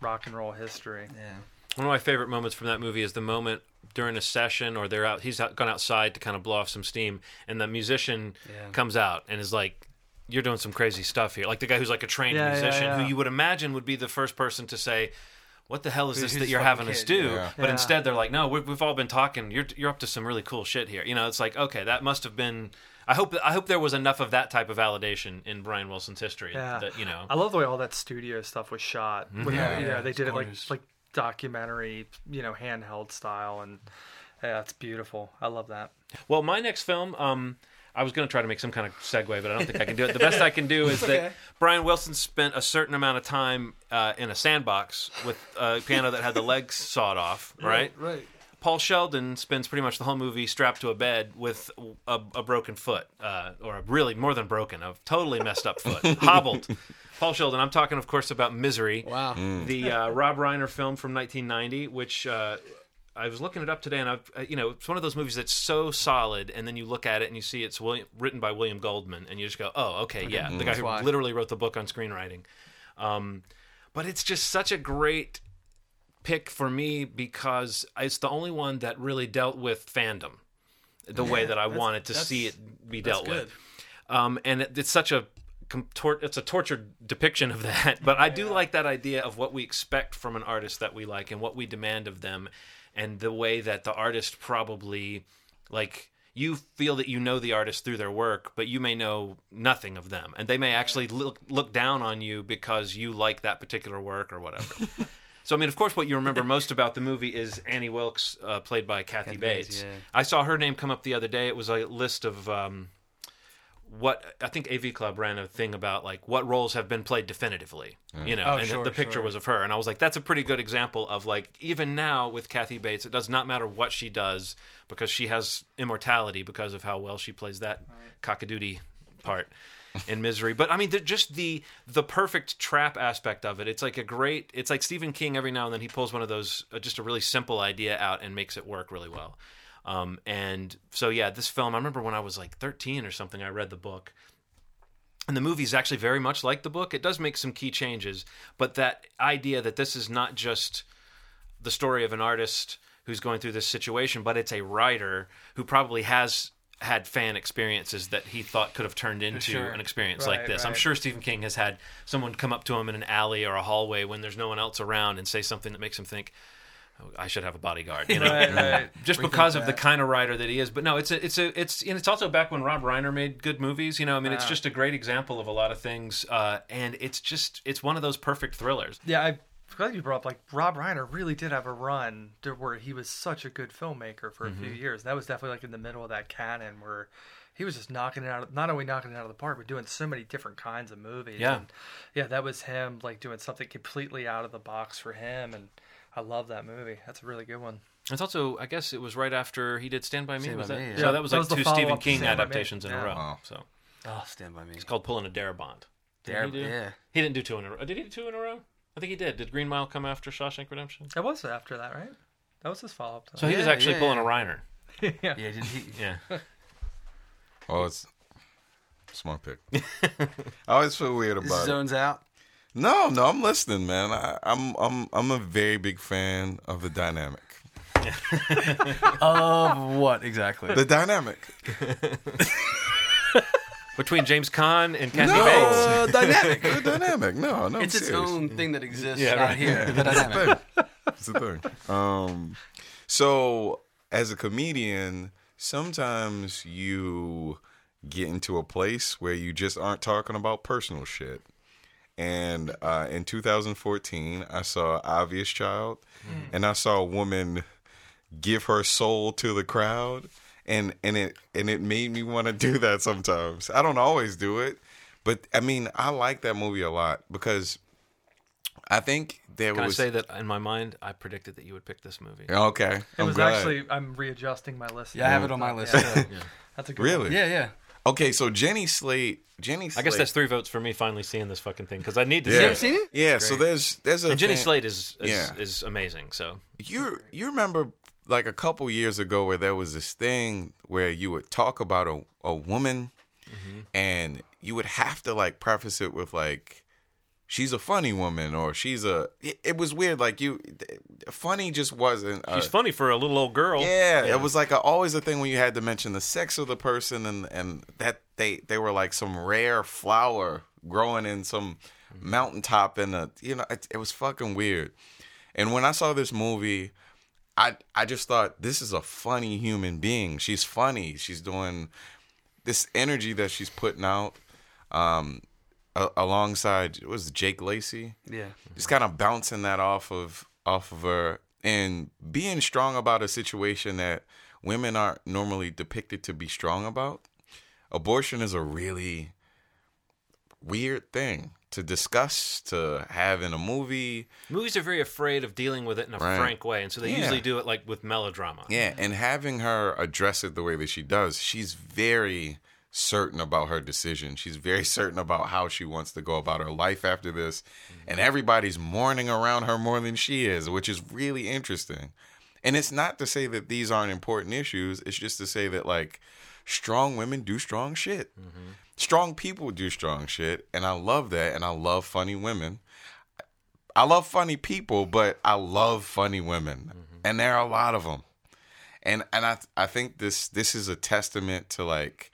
rock and roll history. Yeah. One of my favorite moments from that movie is the moment during a session or they're out. He's out, gone outside to kind of blow off some steam, and the musician Yeah. comes out and is like, "You're doing some crazy stuff here." Like the guy who's like a trained Yeah, yeah, musician, yeah. who you would imagine would be the first person to say. What the hell is this Who's that you're fucking having us do? Yeah. But Yeah. instead, they're like, "No, we've, we've all been talking. You're you're up to some really cool shit here." You know, it's like, okay, that must have been. I hope I hope there was enough of that type of validation in Brian Wilson's history Yeah, that you know. I love the way all that studio stuff was shot. With, Yeah, you know, yeah, they did it like like documentary, you know, handheld style, and yeah, it's beautiful. I love that. Well, my next film, um, I was going to try to make some kind of segue, but I don't think I can do it. The best I can do is okay. that Brian Wilson spent a certain amount of time uh, in a sandbox with a piano that had the legs sawed off, right? Right. Paul Sheldon spends pretty much the whole movie strapped to a bed with a, a broken foot, uh, or a really more than broken, a totally messed up foot, hobbled. Paul Sheldon. I'm talking, of course, about Misery, Wow. the uh, Rob Reiner film from 1990, which uh, I was looking it up today, and I've, uh, you know, it's one of those movies that's so solid, and then you look at it and you see it's William, written by William Goldman, and you just go, oh, okay, yeah, the guy who why. literally wrote the book on screenwriting. Um, but it's just such a great pick for me because it's the only one that really dealt with fandom the way that I wanted to see it be dealt with. Um, and it, it's such a it's a tortured depiction of that. But I do like that idea of what we expect from an artist that we like and what we demand of them, and the way that the artist probably like. You feel that you know the artist through their work, but you may know nothing of them, and they may actually look look down on you because you like that particular work or whatever. So I mean, of course, what you remember most about the movie is Annie Wilkes, uh, played by Kathy, Bates, Bates. yeah. I saw her name come up the other day. It was a list of um, what I think AV Club ran a thing about like what roles have been played definitively. You know, Oh, and sure, the picture sure. was of her, and I was like, that's a pretty good example of like even now with Kathy Bates, it does not matter what she does because she has immortality because of how well she plays that cockadoodie part in misery but i mean the, just the the perfect trap aspect of it it's like a great it's like stephen king every now and then he pulls one of those uh, just a really simple idea out and makes it work really well um, and so yeah this film i remember when i was like 13 or something i read the book and the movie is actually very much like the book it does make some key changes but that idea that this is not just the story of an artist who's going through this situation, but it's a writer who probably has had fan experiences that he thought could have turned into Sure. an experience Right, like this. I'm sure Stephen King has had someone come up to him in an alley or a hallway when there's no one else around and say something that makes him think, I should have a bodyguard, you know, Right, right. just Rethink because of the kind of writer that he is. But no, it's a, it's a, it's, and it's also back when Rob Reiner made good movies. You know, I mean, it's just a great example of a lot of things, uh, and it's just, it's one of those perfect thrillers. Yeah, I glad you brought up like Rob Reiner really did have a run to where he was such a good filmmaker for a few Mm-hmm. years. That was definitely like in the middle of that canon where he was just knocking it out. Of, not only knocking it out of the park, but doing so many different kinds of movies. Yeah. and yeah, that was him like doing something completely out of the box for him, and I love that movie. That's a really good one. It's also, I guess, it was right after he did Stand by Me. Stand was by that? Me, yeah. So that was that like was two Stephen King Stand by Me. adaptations in a row. Wow. So Oh, stand by me. it's called pulling a Darabont. Did Dare- he do? yeah. He didn't do two in a row. Did he do two in a row? I think he did. Did Green Mile come after Shawshank Redemption? That was after that, right? That was his follow up. So he was actually yeah, pulling yeah. a Reiner. yeah. Yeah, did he? Yeah. Oh, it's smart pick. I always feel weird about it. Zones out. No, no, I'm listening, man. I, I'm I'm I'm a very big fan of the dynamic. Of what exactly? The dynamic. Between James Caan and Kathy No, Bates. uh, dynamic. The dynamic. No, no. I'm it's its serious. own thing that exists Yeah, out right. here. The dynamic. It's a thing. Um, so as a comedian, sometimes you get into a place where you just aren't talking about personal shit. And uh, in 2014, I saw Obvious Child, and I saw a woman give her soul to the crowd, and and it and it made me want to do that sometimes. I don't always do it, but I mean, I like that movie a lot because I think there Can was Can I say that in my mind, I predicted that you would pick this movie. okay. It I'm was glad. actually I'm readjusting my list. Yeah, I have it on my list. Yeah. too. That's a good really. one. Yeah, yeah. Okay, so Jenny Slate, Jenny. I guess that's three votes for me finally seeing this fucking thing because I need to Yeah. see You it. ever seen it? Yeah, so there's there's a And Jenny thing- Slate is is, Yeah. is amazing. So You you remember like a couple years ago where there was this thing where you would talk about a a woman, Mm-hmm. and you would have to like preface it with like. She's a funny woman, or she's a. It, it was weird. Like you, funny just wasn't. a- she's funny for a little old girl. Yeah, it was like a, always a thing when you had to mention the sex of the person and and that they they were like some rare flower growing in some mountaintop in a you know it, it was fucking weird. And when I saw this movie, I I just thought this is a funny human being. She's funny. She's doing this energy that she's putting out um a, alongside it was Jake Lacy Yeah. just kind of bouncing that off of off of her and being strong about a situation that women aren't normally depicted to be strong about. Abortion is a really weird thing to discuss, to have in a movie. Movies are very afraid of dealing with it in a Right. frank way, and so they Yeah. usually do it like with melodrama. Yeah, and having her address it the way that she does, she's very certain about her decision. She's very certain about how she wants to go about her life after this. Mm-hmm. And everybody's mourning around her more than she is, which is really interesting. And it's not to say that these aren't important issues, it's just to say that, like, strong women do strong shit. Mm-hmm. Strong people do strong shit. And I love that. And I love funny women. I love funny people, but I love funny women. Mm-hmm. And there are a lot of them and and I I think this this is a testament to like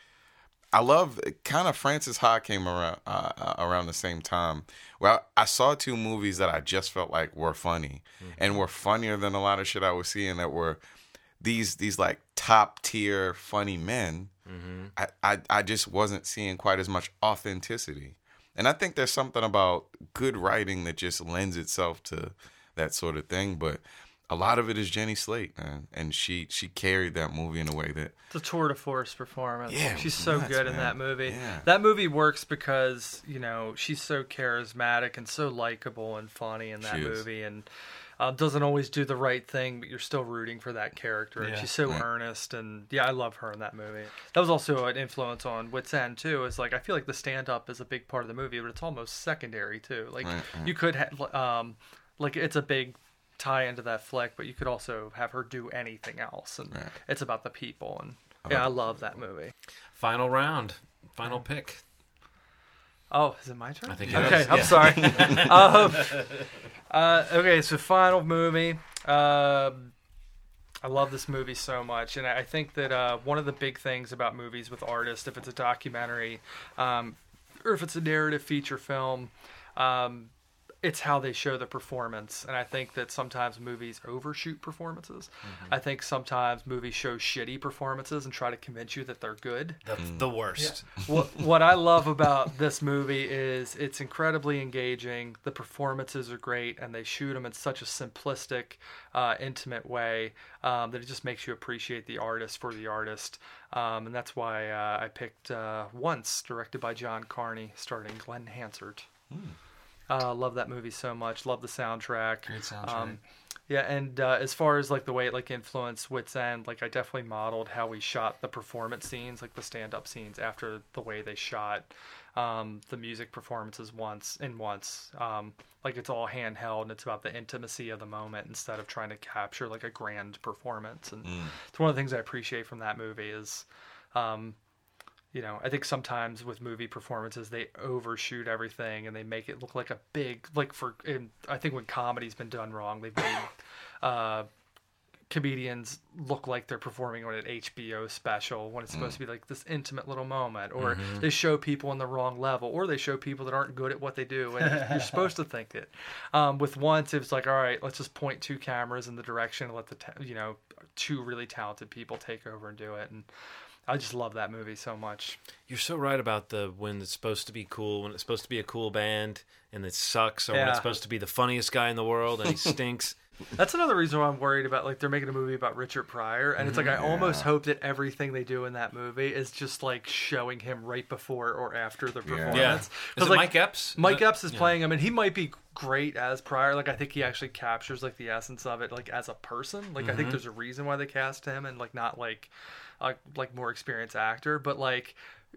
I love kind of Frances Ha came around uh, uh, around the same time. Well, I saw two movies that I just felt like were funny and were funnier than a lot of shit I was seeing that were these these like top tier funny men. I, I I just wasn't seeing quite as much authenticity. And I think there's something about good writing that just lends itself to that sort of thing, but a lot of it is Jenny Slate, man, and she she carried that movie in a way that It's a tour de force performance. Yeah, she's so nuts, good in that movie. Yeah. That movie works because you know she's so charismatic and so likable and funny in that She is. movie, and uh, doesn't always do the right thing, but you're still rooting for that character. And she's so Right. earnest, and yeah, I love her in that movie. That was also an influence on Wits End too. Is like I feel like the stand up is a big part of the movie, but it's almost secondary too. Like Right, right. you could have um, like it's a big tie into that flick, but you could also have her do anything else, and Right. it's about the people. And yeah, I love that movie. Final round, final pick. Oh, is it my turn? I think it Okay, is, I'm yeah. sorry. um, uh, okay, so final movie. Um I love this movie so much, and I I think that uh, one of the big things about movies with artists, if it's a documentary, um, or if it's a narrative feature film, um, it's how they show the performance. And I think that sometimes movies overshoot performances. I think sometimes movies show shitty performances and try to convince you that they're good That's the worst. what what I love about this movie is it's incredibly engaging. The performances are great, and they shoot them in such a simplistic, uh, intimate way um, that it just makes you appreciate the artist for the artist. Um, and that's why uh, I picked uh, Once, directed by John Carney, starring Glenn Hansard. Uh, love that movie so much. Love the soundtrack. Great soundtrack. Um, yeah, and uh, as far as like the way it like influenced Wits End, like I definitely modeled how we shot the performance scenes, like the stand-up scenes, after the way they shot um, the music performances once in once. Um, like it's all handheld and it's about the intimacy of the moment instead of trying to capture like a grand performance. And it's one of the things I appreciate from that movie is um, you know, I think sometimes with movie performances they overshoot everything and they make it look like a big like for. I think when comedy's been done wrong, they've made uh, comedians look like they're performing on an HBO special when it's supposed to be like this intimate little moment, or they show people on the wrong level, or they show people that aren't good at what they do, and you're supposed to think it. Um, with once, it was like, all right, let's just point two cameras in the direction and let the ta- you know two really talented people take over and do it, and I just love that movie so much. You're so right about the when it's supposed to be cool, when it's supposed to be a cool band, and it sucks, or when it's supposed to be the funniest guy in the world and he stinks. That's another reason why I'm worried about like they're making a movie about Richard Pryor, and it's like I almost hope that everything they do in that movie is just like showing him right before or after the performance. Yeah. Is 'Cause, it like, Mike Epps? Mike Epps is yeah. playing him, and he might be great as Pryor. Like I think he actually captures like the essence of it, like as a person. Like I Mm-hmm. think there's a reason why they cast him, and like not like a like more experienced actor, but like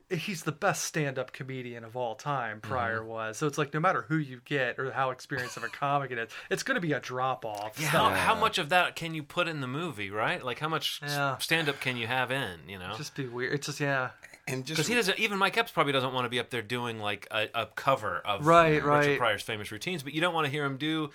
he's the best stand-up comedian of all time. Pryor Mm-hmm. was, so it's like no matter who you get or how experienced of a comic it is, it's going to be a drop off. Yeah, how, how much of that can you put in the movie, right? Like how much Yeah. stand up can you have in, you know? Just be weird. It's just yeah. And just Because he doesn't. Even Mike Epps probably doesn't want to be up there doing like a, a cover of Right, Richard right. Pryor's famous routines, but you don't want to hear him do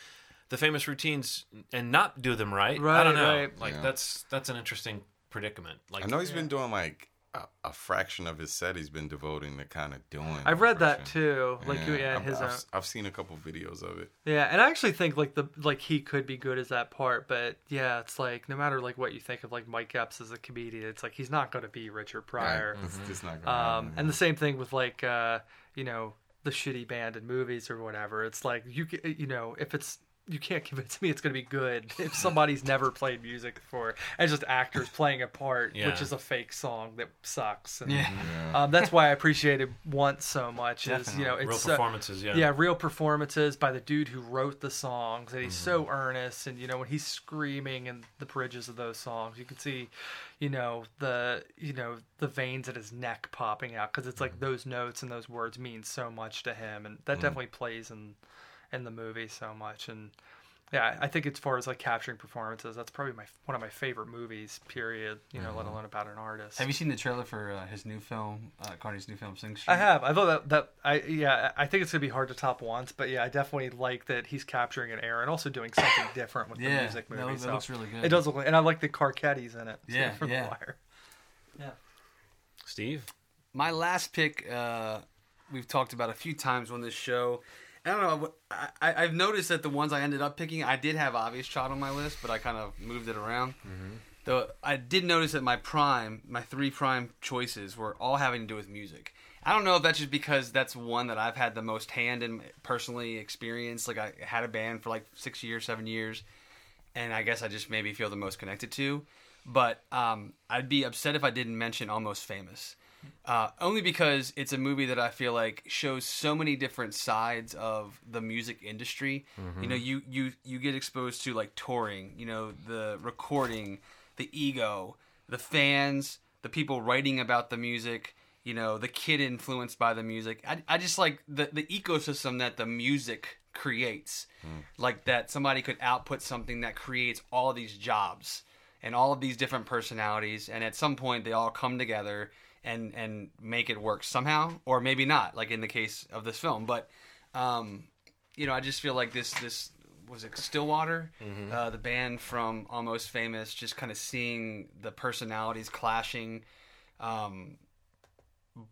the famous routines and not do them right. Right, I don't know. right. Like Yeah. that's that's an interesting predicament. Like I know he's been doing like a, a fraction of his set he's been devoting to kind of doing. I've read that too. Like yeah, I've, his I've, own. I've seen a couple videos of it. Yeah, and I actually think like the like he could be good as that part, but yeah, it's like no matter like what you think of like Mike Epps as a comedian, it's like he's not going to be Richard Pryor. Right? It's, not gonna Um, and the same thing with like uh, you know the shitty band in movies or whatever. It's like you you know if it's you can't convince me it's going to be good if somebody's never played music before and just actors playing a part, Yeah. which is a fake song that sucks. And, Yeah. Um, that's why I appreciated Once so much. Is you know it's real so- performances. Yeah. yeah, real performances by the dude who wrote the songs, and he's so Mm-hmm. earnest. And you know, when he's screaming in the bridges of those songs, you can see, you know, the you know the veins at his neck popping out because it's like Mm-hmm. those notes and those words mean so much to him, and that definitely plays in in the movie so much. And yeah, I think as far as like capturing performances, that's probably my one of my favorite movies. Period. You know, let Mm-hmm. alone about an artist. Have you seen the trailer for uh, his new film, uh, Carney's new film, Sing Street? I have. I thought that that I yeah. I think it's gonna be hard to top once, but yeah, I definitely like that he's capturing an era and also doing something different with the Yeah, music that movie. looks- that so looks really good. It does look, like, and I like the Carcetti's in it. too, Yeah, from yeah. The Wire. Steve. my last pick uh, we've talked about a few times on this show i don't know I, I- i've noticed that the ones i ended up picking i did have obvious shot on my list but i kind of moved it around. Though i did notice that my prime my three prime choices were all having to do with music. I don't know if that's just because that's one that i've had the most hand in personally experienced like i had a band for like six years seven years and I guess I just maybe feel the most connected to. But um, I'd be upset if I didn't mention Almost Famous, uh, only because it's a movie that I feel like shows so many different sides of the music industry. You know, you you you get exposed to like touring, you know, the recording, the ego, the fans, the people writing about the music. You know, the kid influenced by the music. I, I just like the the ecosystem that the music creates like that somebody could output something that creates all these jobs and all of these different personalities and at some point they all come together and and make it work somehow or maybe not like in the case of this film. But um you know i just feel like this this was it stillwater? Uh, the band from almost famous just kind of seeing the personalities clashing um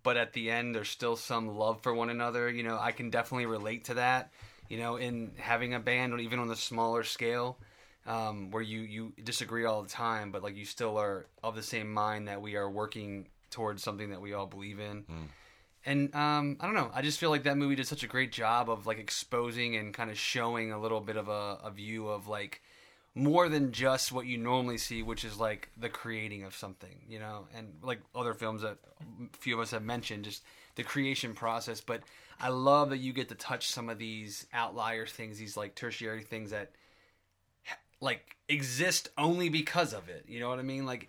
but at the end there's still some love for one another you know i can definitely relate to that you know in having a band or even on the smaller scale um, where you you disagree all the time but like you still are of the same mind that we are working towards something that we all believe in and um, I don't know. I just feel like that movie did such a great job of like exposing and kind of showing a little bit of a, a view of like more than just what you normally see, which is like the creating of something, you know, and like other films that a few of us have mentioned, just the creation process. But I love that you get to touch some of these outlier things, these like tertiary things that like exist only because of it. You know what I mean? Like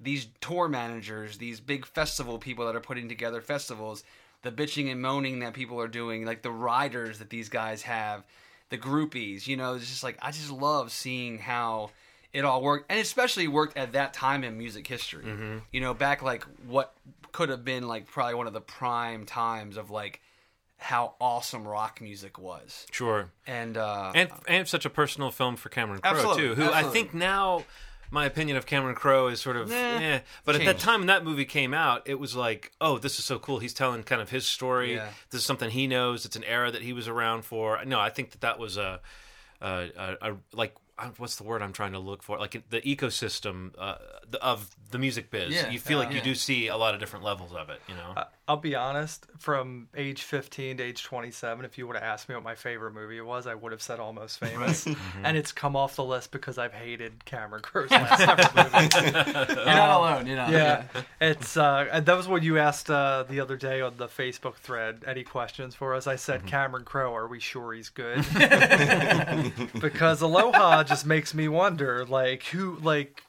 these tour managers, these big festival people that are putting together festivals, the bitching and moaning that people are doing, like the riders that these guys have, the groupies, you know, it's just like I just love seeing how it all worked, and especially worked at that time in music history. Mm-hmm. You know, back like what could have been like probably one of the prime times of like how awesome rock music was, Sure. and uh, and and such a personal film for Cameron Crowe too, who I think now my opinion of Cameron Crowe is sort of Nah, eh. But at that time when that movie came out, it was like, oh, this is so cool. He's telling kind of his story. Yeah. This is something he knows. It's an era that he was around for. No, I think that that was a, a, a, a like. uh, What's the word I'm trying to look for? Like the ecosystem uh, the- of the music biz. Yeah, you feel like you do see a lot of different levels of it. You know. I- I'll be honest. From age 15 to age 27, if you would have asked me what my favorite movie was, I would have said Almost Famous, Mm-hmm. and it's come off the list because I've hated Cameron Crowe's last several movies. you're not alone. You know, Yeah, it's uh, that was what you asked uh, the other day on the Facebook thread. Any questions for us? I said Mm-hmm. Cameron Crowe. Are we sure he's good? because Aloha just makes me wonder, like who, like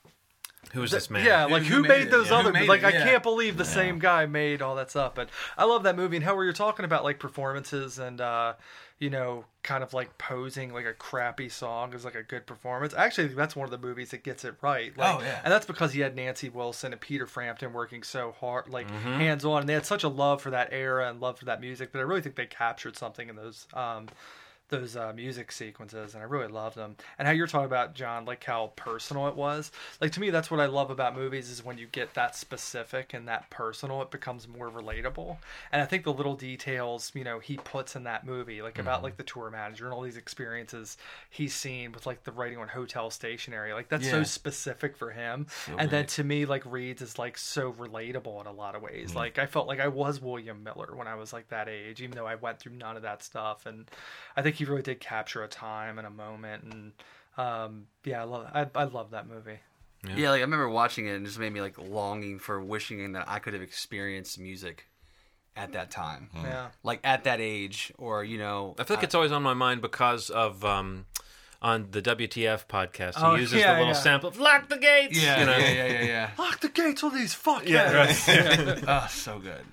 Who is this man? yeah, like who who, made made, those Yeah. Who other? made like it? I can't believe the same guy made all that stuff. But I love that movie and how we were talking about like performances and uh, you know, kind of like posing like a crappy song is like a good performance. Actually, that's one of the movies that gets it right. Like, Oh, yeah. and that's because he had Nancy Wilson and Peter Frampton working so hard, like Mm-hmm. hands on, and they had such a love for that era and love for that music. But I really think they captured something in those. Um, those uh, music sequences, and I really loved them. And how you're talking about John, like how personal it was. Like to me, that's what I love about movies is when you get that specific and that personal, it becomes more relatable. And I think the little details, you know, he puts in that movie, like about like the tour manager and all these experiences he's seen with like the writing on hotel stationery, like that's so specific for him. and then to me, like Reed's is like so relatable in a lot of ways. Like I felt like I was William Miller when I was like that age, even though I went through none of that stuff. And I think he really did capture a time and a moment. And um, yeah, I love I, I love that movie. Yeah, like I remember watching it and it just made me like longing for wishing that I could have experienced music at that time. Yeah. Like at that age or you know I feel like it's always on my mind because of um, on the WTF podcast. He Oh, uses yeah, the little yeah. sample of "Lock the gates." yeah, you know? yeah, yeah, yeah, yeah. Lock the gates on these fuckheads. oh, so good.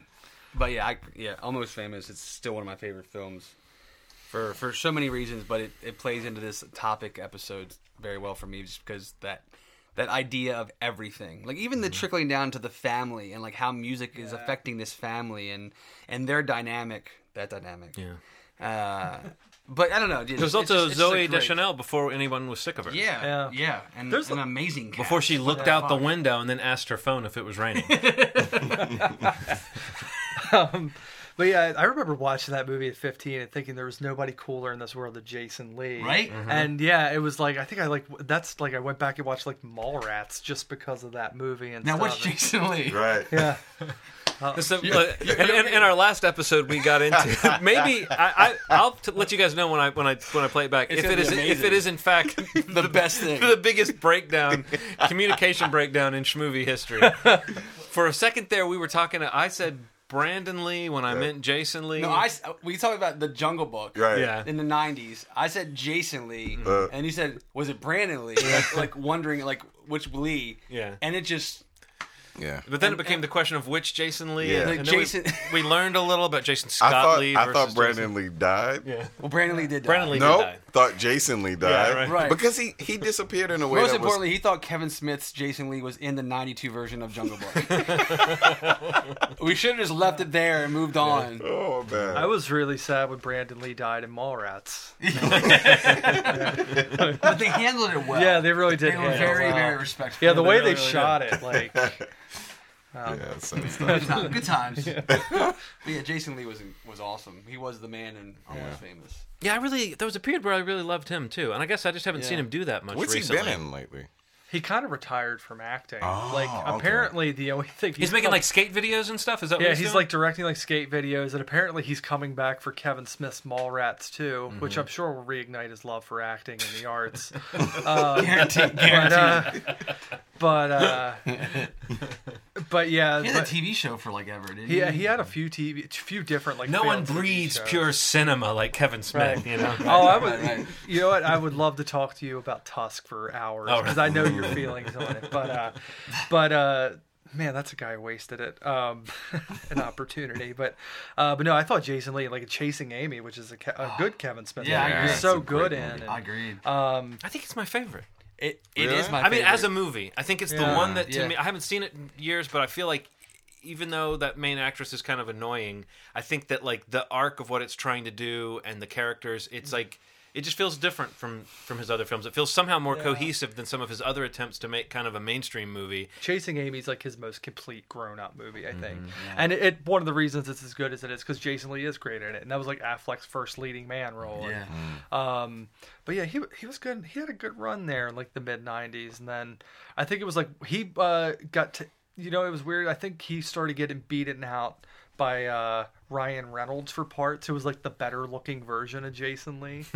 But yeah, I, yeah, almost famous. It's still one of my favorite films for for so many reasons. But it, it plays into this topic episode very well for me, just because that that idea of everything, like even the trickling down to the family and like how music is affecting this family and and their dynamic, that dynamic. Yeah. Uh, but I don't know. There's also Zooey Deschanel before anyone was sick of her. Yeah, Yeah. yeah, and There's an a- amazing cast. Before she looked out the window and then asked her phone if it was raining. Um, but yeah, I remember watching that movie at 15 and thinking there was nobody cooler in this world than Jason Lee. Right? And yeah, it was like I think I like that's like I went back and watched like Mallrats just because of that movie and now stuff. what's Jason Lee? Right. Yeah. So, uh, and, and in our last episode, we got into maybe I, I I'll t- let you guys know when I when I when I play it back It's if gonna it be is if it is in fact The best thing. the biggest breakdown, communication breakdown in schmovie history. For a second there, we were talking. I said Brandon Lee when I meant Jason Lee. No, I s- we talked about the Jungle Book. Right. Yeah. in the '90s. I said Jason Lee, Uh. and he said, "Was it Brandon Lee?" Like, like wondering like which Lee. Yeah. and it just Yeah. But then it became the question of which Jason Lee. Yeah. and Like then we- Jason- We, learned a little about Jason I Scott thought Lee. I versus thought Jason- Brandon Lee died. Yeah. well, Brandon Lee did. Die. Brandon Lee did Nope. die. Thought Jason Lee died. right. Right. Because he he disappeared in a way Most that importantly, he thought Kevin Smith's Jason Lee was in the '92 version of Jungle Book. we should have just left it there and moved on. was. Oh man. I was really sad when Brandon Lee died in Mallrats. But they handled it well. Yeah, they really did. They were very, well. very respectful. Yeah, the way really, they really shot it, like um, yeah, so it's Good, time, good times. but yeah, Jason Lee was was awesome. He was the man and almost Yeah. famous. Yeah, I really. There was a period where I really loved him too, and I guess I just haven't seen him do that much What's recently. he been in lately? He kind of retired from acting. Oh, like okay. apparently the only thing He's making like skate videos and stuff. Is that Yeah, what he's, he's doing? like directing like skate videos, and apparently he's coming back for Kevin Smith's Mallrats too, which Mm-hmm. I'm sure will reignite his love for acting and the arts. uh, Guaranteed. but uh, but uh, but yeah, He had a TV show for like ever, didn't he he? he had a few TV, a few different like. no one failed TV breathes pure cinema like Kevin Smith. Right. You know. Oh, I would. Right, right. You know what? I would love to talk to you about Tusk for hours Oh, because I know your feelings on it. But, uh, but uh, man, that's a guy who wasted it. Um, an opportunity. But, uh, but no, I thought Jason Lee like Chasing Amy, which is a, Ke- a good Kevin Smith. Yeah, I movie. agree. He's so good in. and, I agreed. um, I think it's my favorite. It it Really? is my. I mean, as a movie, I think it's the one that to Yeah. me. I haven't seen it in years, but I feel like even though that main actress is kind of annoying, I think that like the arc of what it's trying to do and the characters, it's like it just feels different from from his other films. It feels somehow more cohesive than some of his other attempts to make kind of a mainstream movie. Chasing Amy's like his most complete grown-up movie, I Mm-hmm. think. And it, it one of the reasons it's as good as it is because Jason Lee is great in it, and that was like Affleck's first leading man role. Yeah. And, um, but yeah, he he was good. He had a good run there in like the mid '90s, and then I think it was like he uh, got to. You know, it was weird. I think he started getting beaten out by uh, Ryan Reynolds for parts. It was like the better looking version of Jason Lee,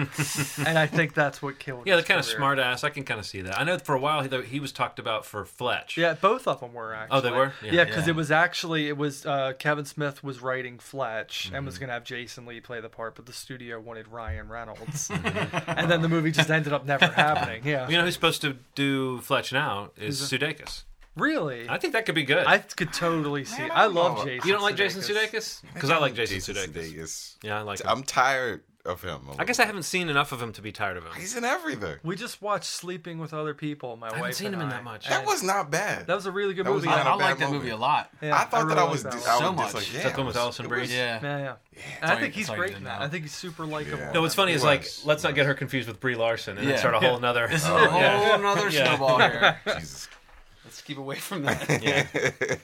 and I think that's what killed. Yeah, the kind of career. smart ass. I can kind of see that. I know for a while he, he was talked about for Fletch. Yeah, both of them were actually. Oh, they were? Yeah, Yeah. because Yeah. it was actually it was uh, Kevin Smith was writing Fletch and Mm-hmm. was gonna have Jason Lee play the part, but the studio wanted Ryan Reynolds, Mm-hmm. and then the movie just ended up never happening. Yeah, You know who's supposed to do Fletch now is Sudeikis. Really, I think that could be good. I could totally see. Man, I, I love know. Jason. you don't like Jason Sudeikis? Sudeikis? Because I like Jason, Jason Sudeikis. Sudeikis. Yeah, I like him. I'm tired of him. I guess I haven't seen enough of him to be tired of him. He's in everything. We just watched Sleeping with Other People. My wife. I wife. haven't seen and him in that much. That was not bad. That was a really good That movie. not I, a I bad like that movie. movie a lot. Yeah, I thought really that I was. that I was So much. like, yeah, that one with was- Alison Brie? was- Yeah. Yeah, yeah. And I think he's that's all you great did in that. I think he's super likable. Yeah. No, what's funny is like let's not get her confused with Brie Larson and then start a whole nother. This is a whole yeah. another Yeah. snowball here. Jesus. Let's keep away from that. Yeah.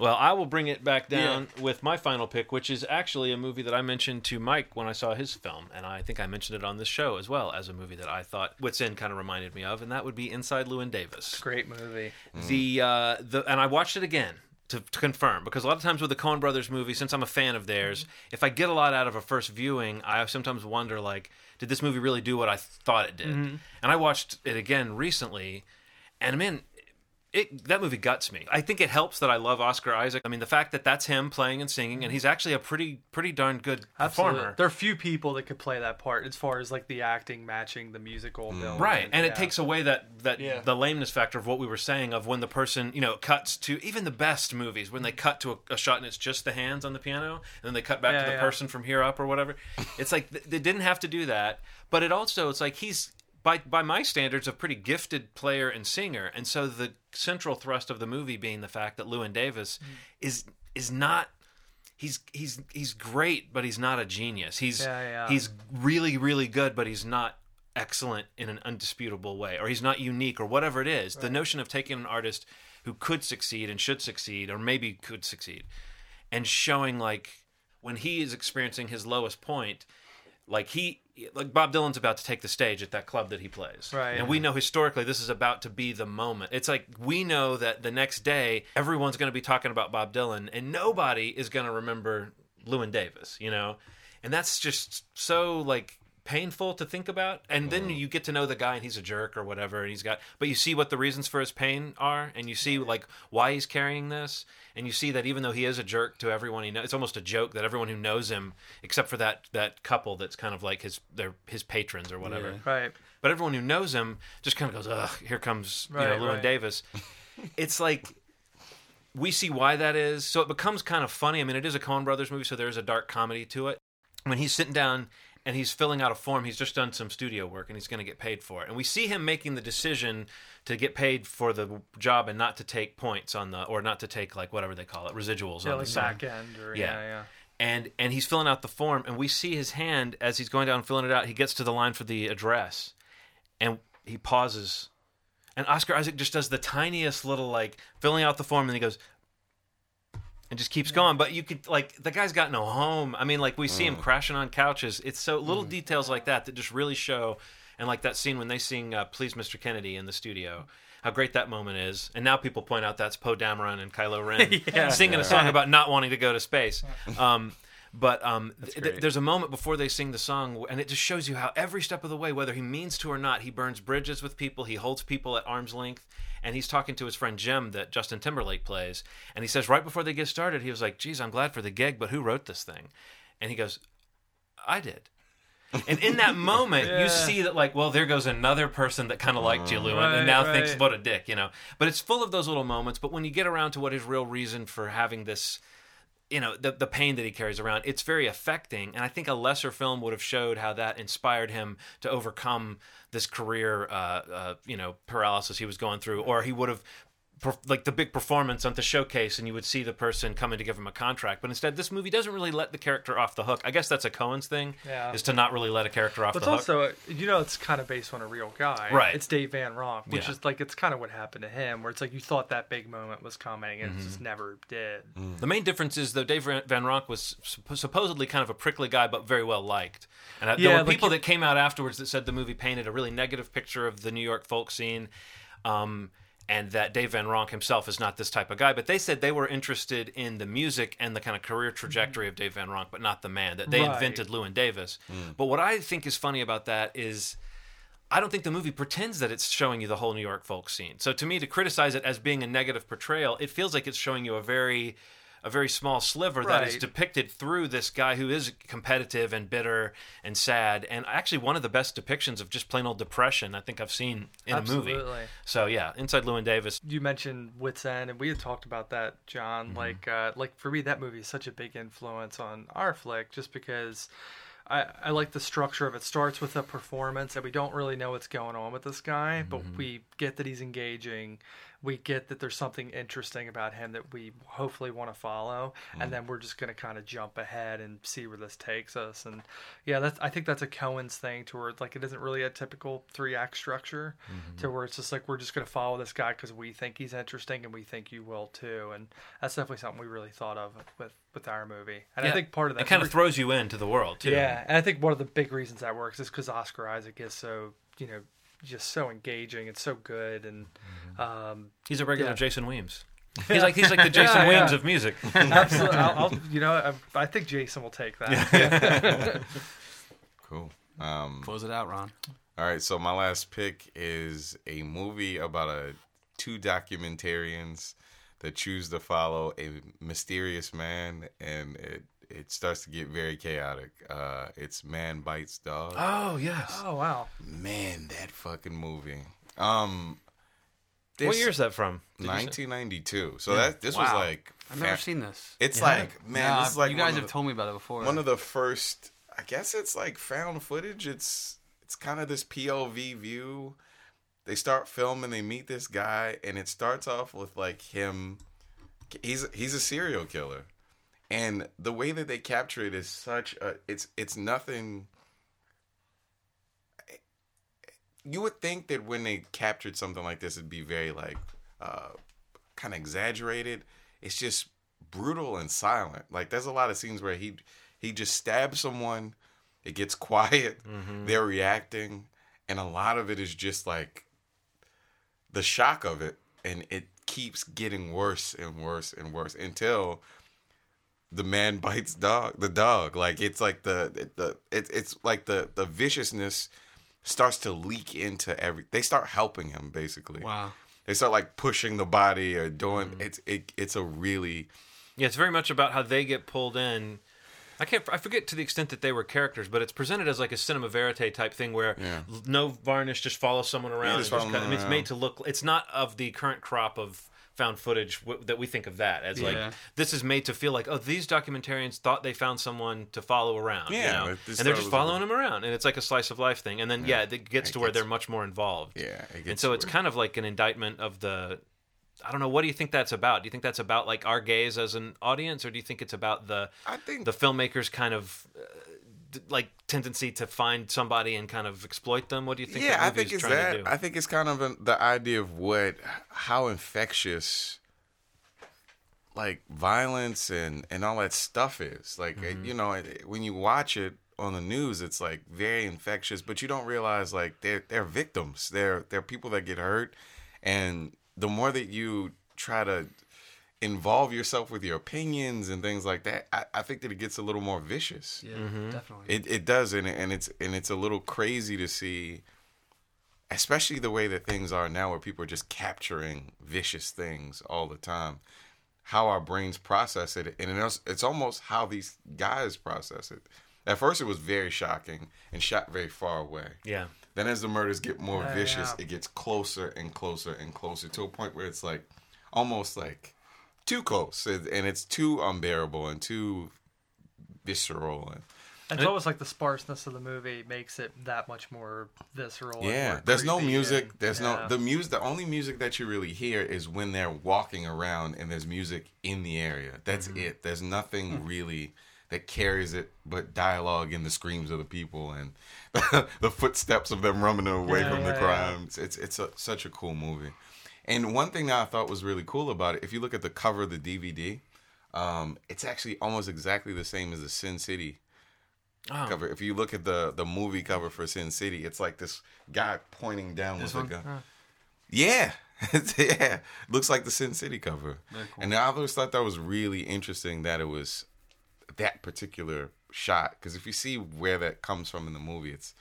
Well, I will bring it back down with my final pick, which is actually a movie that I mentioned to Mike when I saw his film, and I think I mentioned it on this show as well as a movie that I thought Wits End kind of reminded me of, and that would be Inside Llewyn Davis. Great movie. The uh, the and I watched it again to, to confirm because a lot of times with the Coen Brothers movie, since I'm a fan of theirs, if I get a lot out of a first viewing, I sometimes wonder like, did this movie really do what I thought it did? And I watched it again recently, and man. It, that movie guts me. I think it helps that I love Oscar Isaac. I mean, the fact that that's him playing and singing, and he's actually a pretty, pretty darn good Absolutely. performer. There are few people that could play that part as far as like the acting matching the musical mm. bill. right and it Yeah. takes away that that Yeah. the lameness factor of what we were saying of when the person you know cuts to even the best movies when they cut to a, a shot and it's just the hands on the piano and then they cut back Yeah, to the yeah. person from here up or whatever it's like th- they didn't have to do that but it also it's like he's by by my standards a pretty gifted player and singer and so the central thrust of the movie being the fact that Llewyn Davis Mm. is is not he's he's he's great but he's not a genius he's Yeah, yeah. he's really really good but he's not excellent in an undisputable way or he's not unique or whatever it is the notion of taking an artist who could succeed and should succeed or maybe could succeed and showing like when he is experiencing his lowest point like he like Bob Dylan's about to take the stage at that club that he plays. Right. And we know historically this is about to be the moment. It's like we know that the next day everyone's going to be talking about Bob Dylan and nobody is going to remember Llewyn Davis, you know? And that's just so like painful to think about. And then mm-hmm. you get to know the guy and he's a jerk or whatever and he's got but you see what the reasons for his pain are and you see like why he's carrying this and you see that even though he is a jerk to everyone he knows it's almost a joke that everyone who knows him except for that that couple that's kind of like his their his patrons or whatever Yeah. Right. but everyone who knows him just kind of goes ugh here comes you know Right, Llewyn right. Davis it's like we see why that is so it becomes kind of funny I mean it is a Coen Brothers movie so there is a dark comedy to it when he's sitting down and he's filling out a form. He's just done some studio work and he's going to get paid for it. And we see him making the decision to get paid for the job and not to take points on the or not to take like whatever they call it residuals Yeah, on like the back end or Yeah. yeah, yeah. and and he's filling out the form and we see his hand as he's going down and filling it out. He gets to the line for the address and he pauses. And oscar isaac just does the tiniest little like filling out the form and he goes and just keeps going. But you could like the guy's got no home. I mean like we see him crashing on couches. It's so little details like that that just really show and like that scene when they sing uh, please mr kennedy in the studio how great that moment is. And now people point out that's poe dameron and kylo ren singing a song about not wanting to go to space. Um, but um, th- th- great. there's a moment before they sing the song, and it just shows you how every step of the way, whether he means to or not, he burns bridges with people, he holds people at arm's length, and he's talking to his friend Jim that Justin Timberlake plays, and he says right before they get started, he was like, "Geez, I'm glad for the gig, but who wrote this thing?" And he goes, "I did." And in that moment, Yeah. you see that, like, well, there goes another person that kind of liked you, Llewyn, Right, and now right. thinks, what a dick, you know. But it's full of those little moments. But when you get around to what his real reason for having this you know the the pain that he carries around. It's very affecting, and I think a lesser film would have showed how that inspired him to overcome this career, uh, uh, you know, paralysis he was going through, or he would have. Per- Like the big performance on the showcase, and you would see the person coming to give him a contract. But instead, this movie doesn't really let the character off the hook. I guess that's a Coen's thing, Yeah. is to not really let a character off But the it's hook. also, you know, it's kind of based on a real guy. Right. It's Dave Van Ronk, which Yeah. is like, it's kind of what happened to him, where it's like you thought that big moment was coming and Mm-hmm. it just never did. The main difference is though Dave Van Van Ronk was supp- supposedly kind of a prickly guy, but very well liked. And uh, there were like people he- that came out afterwards that said the movie painted a really negative picture of the New York folk scene, um, and that Dave Van Ronk himself is not this type of guy. But they said they were interested in the music and the kind of career mm-hmm. trajectory of Dave Van Ronk, but not the man. That they Right. invented Llewyn Davis. Mm. But what I think is funny about that is. I don't think the movie pretends that it's showing you the whole New York folk scene. So to me, to criticize it as being a negative portrayal, it feels like it's showing you a very, a very small sliver that is depicted through this guy who is competitive and bitter and sad, and actually one of the best depictions of just plain old depression I think I've seen in a movie. So yeah, inside Llewyn Davis. You mentioned Wits End, and we had talked about that, John. Mm-hmm. Like, uh, like for me, that movie is such a big influence on our flick, just because I, I like the structure of it. Starts with a performance, and we don't really know what's going on with this guy, but Mm-hmm. we get that he's engaging. We get that there's something interesting about him that we hopefully want to follow, Mm. and then we're just going to kind of jump ahead and see where this takes us. And yeah, that's I think that's a Coen's thing to where it's like it isn't really a typical three act structure, Mm-hmm. to where it's just like we're just going to follow this guy because we think he's interesting and we think you will too. And that's definitely something we really thought of with with our movie. And I think part of that it kind of throws you into the world too. yeah, and I think one of the big reasons that works is because Oscar Isaac is so you know just so engaging and so good and um, he's a regular Yeah. Jason Weems. He's like he's like the Jason Yeah, Weems yeah. of music. absolutely. I'll, I'll, you know, I, I think Jason will take that. Cool. Um, Close it out, Ron. all right, so my last pick is a movie about a two documentarians that choose to follow a mysterious man, and it it starts to get very chaotic. Uh, it's Man Bites Dog. Oh yes. Oh wow. Man, that fucking movie. Um, what year is that from? Did 1992. So that this was Wow. like I've never seen this. It's Yeah. like man, Nah, this is like you guys have the- told me about it before. one of the first i guess it's like found footage it's it's kind of this pov view they start filming they meet this guy and it starts off with like him he's he's a serial killer and the way that they capture it is such a it's it's nothing you would think that when they captured something like this it'd be very like uh kind of exaggerated. It's just brutal and silent. Like there's a lot of scenes where he he just stabs someone it gets quiet they're reacting and a lot of it is just like the shock of it. And it keeps getting worse and worse and worse until the man bites dog the dog like it's like the the it, it's like the the viciousness starts to leak into every they start helping him basically wow. they start like pushing the body or doing mm. it's it, it's a really Yeah, it's very much about how they get pulled in. I can't. I forget to the extent that they were characters, but it's presented as like a cinema verite type thing where Yeah. no varnish, just follow someone around. just and follow kind of- them It's made to look. It's not of the current crop of found footage w- that we think of that as like Yeah. this is made to feel like oh these documentarians thought they found someone to follow around you Yeah, know? it and they're just following him around and it's like a slice of life thing and then yeah, it gets It to where gets- they're much more involved yeah it and gets so it's weird. kind of like an indictment of the I don't know. What do you think that's about? Do you think that's about like our gaze as an audience, or do you think it's about the I think the filmmakers kind of uh, like tendency to find somebody and kind of exploit them? What do you think? yeah that i think it's that i think it's kind of an, the idea of what how infectious like violence and and all that stuff is like Mm-hmm. you know it- when you watch it on the news it's like very infectious but you don't realize like they're they're victims they're they're people that get hurt and the more that you try to involve yourself with your opinions and things like that i, I think that it gets a little more vicious Yeah, Mm-hmm. definitely. it it does, and and it's and it's a little crazy to see, especially the way that things are now, where people are just capturing vicious things all the time. How our brains process it, and it's it's almost how these guys process it. At first, it was very shocking and shot very far away. yeah, Then, as the murders get more Yeah, vicious, yeah. it gets closer and closer and closer to a point where it's like almost like too close, and it's too unbearable and too visceral. And, And it's almost like the sparseness of the movie makes it that much more visceral. yeah, more there's no music. and- There's yeah. no the music. The only music that you really hear is when they're walking around and there's music in the area. That's Mm-hmm. it. There's Hmm. nothing really that carries it but dialogue and the screams of the people and the footsteps of them running away Yeah, from the yeah, yeah. crimes. It's it's a, such a cool movie. And one thing that I thought was really cool about it, if you look at the cover of the DVD, um, it's actually almost exactly the same as the Sin City Oh. cover. If you look at the the movie cover for Sin City, it's like this guy pointing down with a gun. Yeah, yeah, looks like the Sin City cover. And I always thought that was really interesting that it was that particular shot because if you see where that comes from in the movie, it's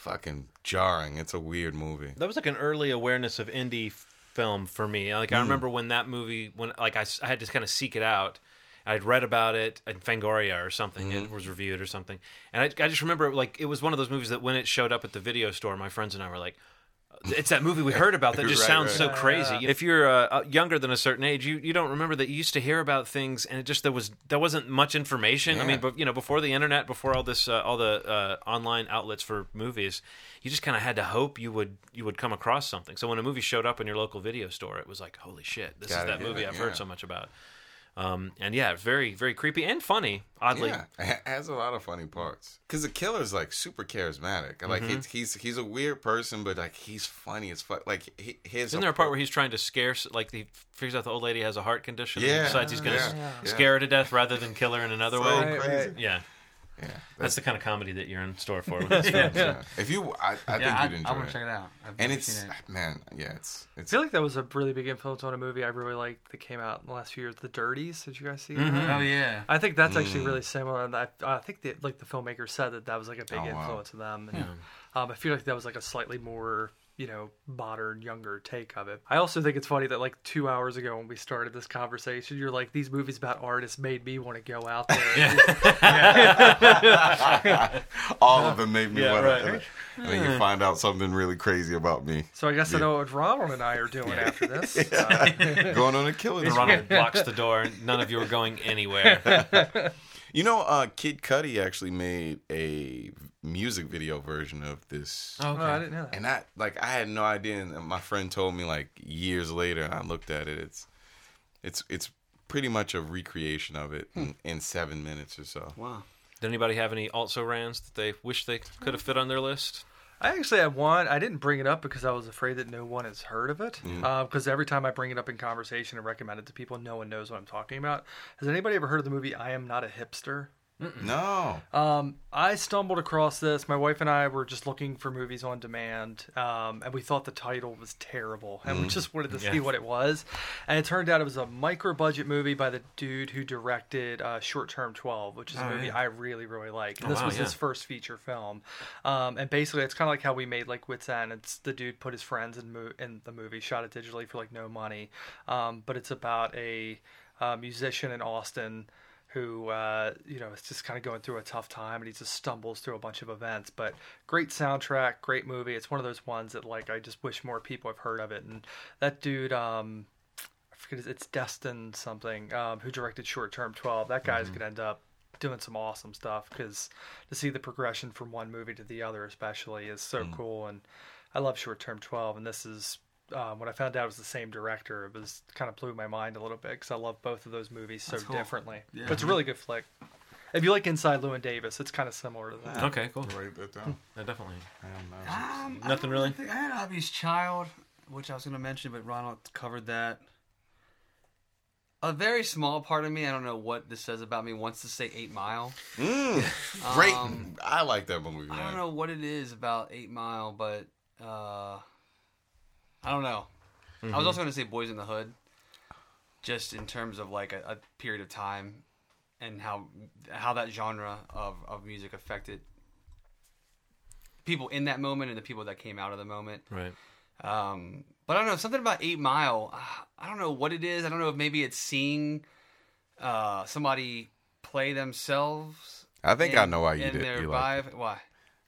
fucking jarring. It's a weird movie. That was like an early awareness of indie f- film for me. Like I Mm. remember when that movie, when like I, s- I had to kind of seek it out. I'd read about it in Fangoria or something. Mm-hmm. It was reviewed or something, and I, I just remember like it was one of those movies that when it showed up at the video store, my friends and I were like. It's that movie we heard about that just Right, sounds right. so Yeah, crazy. yeah. If you're uh, uh, younger than a certain age, you, you don't remember that you used to hear about things, and it just there was there wasn't much information. I mean, but you know, before the internet, before all this, uh, all the uh, online outlets for movies, you just kind of had to hope you would you would come across something. So when a movie showed up in your local video store, it was like, holy shit, this Gotta is that movie it, I've yeah. heard so much about. Um, and yeah, very very creepy and funny. Oddly, Yeah, it has a lot of funny parts. Cause the killer's like super charismatic. Like Mm-hmm. he's, he's he's a weird person, but like he's funny as fuck. Like he, his Isn't there a part where he's trying to scare, like he figures out the old lady has a heart condition, and Yeah, decides he's going to yeah, yeah. scare her to death rather than kill her in another so way? Crazy? Yeah, Yeah, that's the kind of comedy that you're in store for with this film. yeah. If you, I, I think yeah, you'd I, enjoy I want to check it out. I've And it's seen it. man, yeah, it's I it's feel like that was a really big influence on a movie I really liked that came out in the last few years, The Dirties. Did you guys see Mm-hmm. that? Oh yeah. I think that's Mm. actually really similar. And I, I think that like the filmmaker said that that was like a big Oh, wow. influence of them. And, um, I feel like that was like a slightly more you know modern, younger take of it. I also think it's funny that like two hours ago when we started this conversation, you're like these movies about artists made me want to go out there. all of them made me Yeah, want right. to. And then you find out something really crazy about me. So I guess I know what Ronald and I are doing after this. Uh, Going on a killing spree. Ronald blocks the door. None of you are going anywhere. You know, uh, Kid Cudi actually made a music video version of this. oh, I didn't know that. And I like I had no idea, and my friend told me like years later, and I looked at it. It's it's it's pretty much a recreation of it in, in seven minutes or so. Wow. Did anybody have any also rans that they wish they could have fit on their list? I actually had one. I didn't bring it up because I was afraid that no one has heard of it. Mm. Because every time I bring it up in conversation and recommend it to people, no one knows what I'm talking about. Has anybody ever heard of the movie I Am Not a Hipster? No, Um, I stumbled across this. My wife and I were just looking for movies on demand, um, and we thought the title was terrible, and we just wanted to see what it was. And it turned out it was a micro-budget movie by the dude who directed uh, Short Term Twelve, which is a movie I really, really like. And this wow, was yeah. his first feature film, um, and basically it's kind of like how we made like Wits End. It's the dude put his friends in, mo- in the movie, shot it digitally for like no money, um, but it's about a uh, musician in Austin who uh, you know is just kind of going through a tough time and he just stumbles through a bunch of events. But great soundtrack great movie. It's one of those ones that like i just wish more people have heard of it. And that dude um i forget it's destin something um, who directed short term 12 that guy's gonna end up doing some awesome stuff because to see the progression from one movie to the other especially is so cool. And i love short term 12 and this is um, when I found out it was the same director, it was kind of blew my mind a little bit because I love both of those movies so cool. differently. Yeah. But it's a really good flick. If you like Inside Llewyn Davis, it's kind of similar to that. Okay, cool. write that down. Yeah, definitely. Um, I Nothing don't really? think- I had Obvious Child, which I was going to mention, but Ronald covered that. A very small part of me, I don't know what this says about me, wants to say Eight Mile. Mm, great. Um, I like that movie. I don't know what it is about Eight Mile, but uh, I don't know. I was also going to say Boyz n the Hood, just in terms of like a, a period of time and how how that genre of, of music affected people in that moment and the people that came out of the moment. Right. Um, but I don't know something about Eight Mile. I don't know what it is. I don't know if maybe it's seeing uh, somebody play themselves. I think I know why you did. their You like. Why?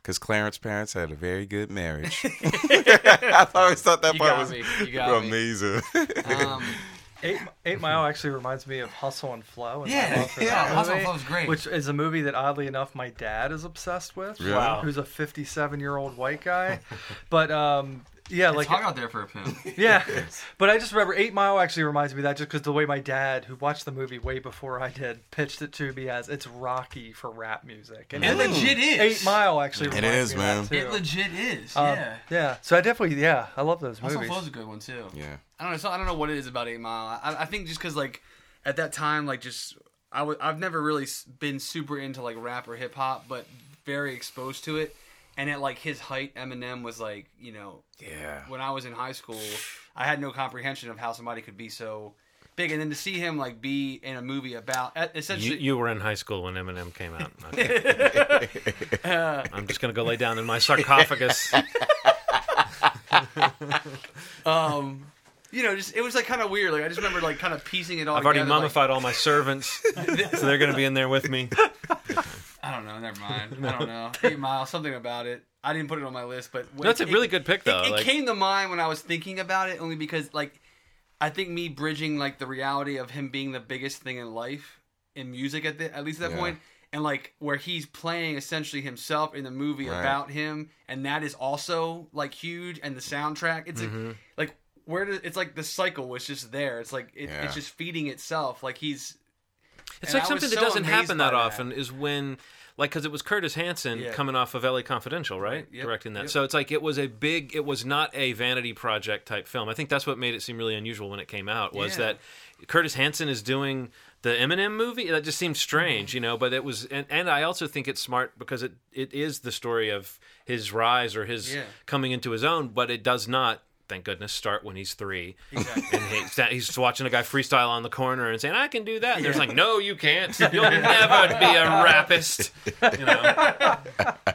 Because Clarence parents had a very good marriage. I always thought that You part was me. You got me. amazing. Um, Eight, Eight Mile actually reminds me of Hustle and Flow. And Yeah, yeah, that Hustle and Flow is great. Which is a movie that oddly enough my dad is obsessed with. Really? Wow. Who's a 57 year old white guy, but um. Yeah, It's like hot out there for a pimp. yeah, but I just remember Eight Mile actually reminds me of that just because the way my dad, who watched the movie way before I did, pitched it to me as it's Rocky for rap music, and It legit is. Eight Mile actually It reminds is, me of man. that, It legit is. Um, yeah. yeah. So I definitely, yeah, I love those Hustle movies. Flow's a good one too. Yeah. I don't know. So I don't know what it is about Eight Mile. I, I think just because like at that time, like just I w- I've never really been super into like rap or hip hop, but very exposed to it. And at like his height, Eminem was like you know Yeah. when I was in high school, I had no comprehension of how somebody could be so big. And then to see him like be in a movie about e- You, essentially you were in high school when Eminem came out. Okay. I'm just gonna go lay down in my sarcophagus. um you know just it was like kind of weird. Like I just remember like kind of piecing it all. I've already together, like- mummified all my servants, so they're gonna be in there with me. I don't know. Never mind. I don't know. Eight Mile, something about it. I didn't put it on my list, but when That's a it- really good pick, though. It, it Like- came to mind when I was thinking about it, only because like I think me bridging like the reality of him being the biggest thing in life in music at the at least at that Yeah. point, and like where he's playing essentially himself in the movie Right. about him, and that is also like huge, and the soundtrack. It's Mm-hmm. like, like where do, it's like the cycle was just there. It's like it, Yeah. it's just feeding itself. Like he's It's And like something that so doesn't happen that that. often is when, like, because it was Curtis Hanson Yeah. coming off of LA Confidential, right? Yep, Directing that. yep. So it's like it was a big, it was not a vanity project type film. I think that's what made it seem really unusual when it came out was Yeah. that Curtis Hanson is doing the Eminem movie. That just seemed Mm-hmm. strange, you know, but it was, and, and I also think it's smart because it, it is the story of his rise or his Yeah. coming into his own, but it does not. Thank goodness, start when he's three, and he, he's watching a guy freestyle on the corner and saying, "I can do that." And there's like, "No, you can't. You'll never be a rapist." You know.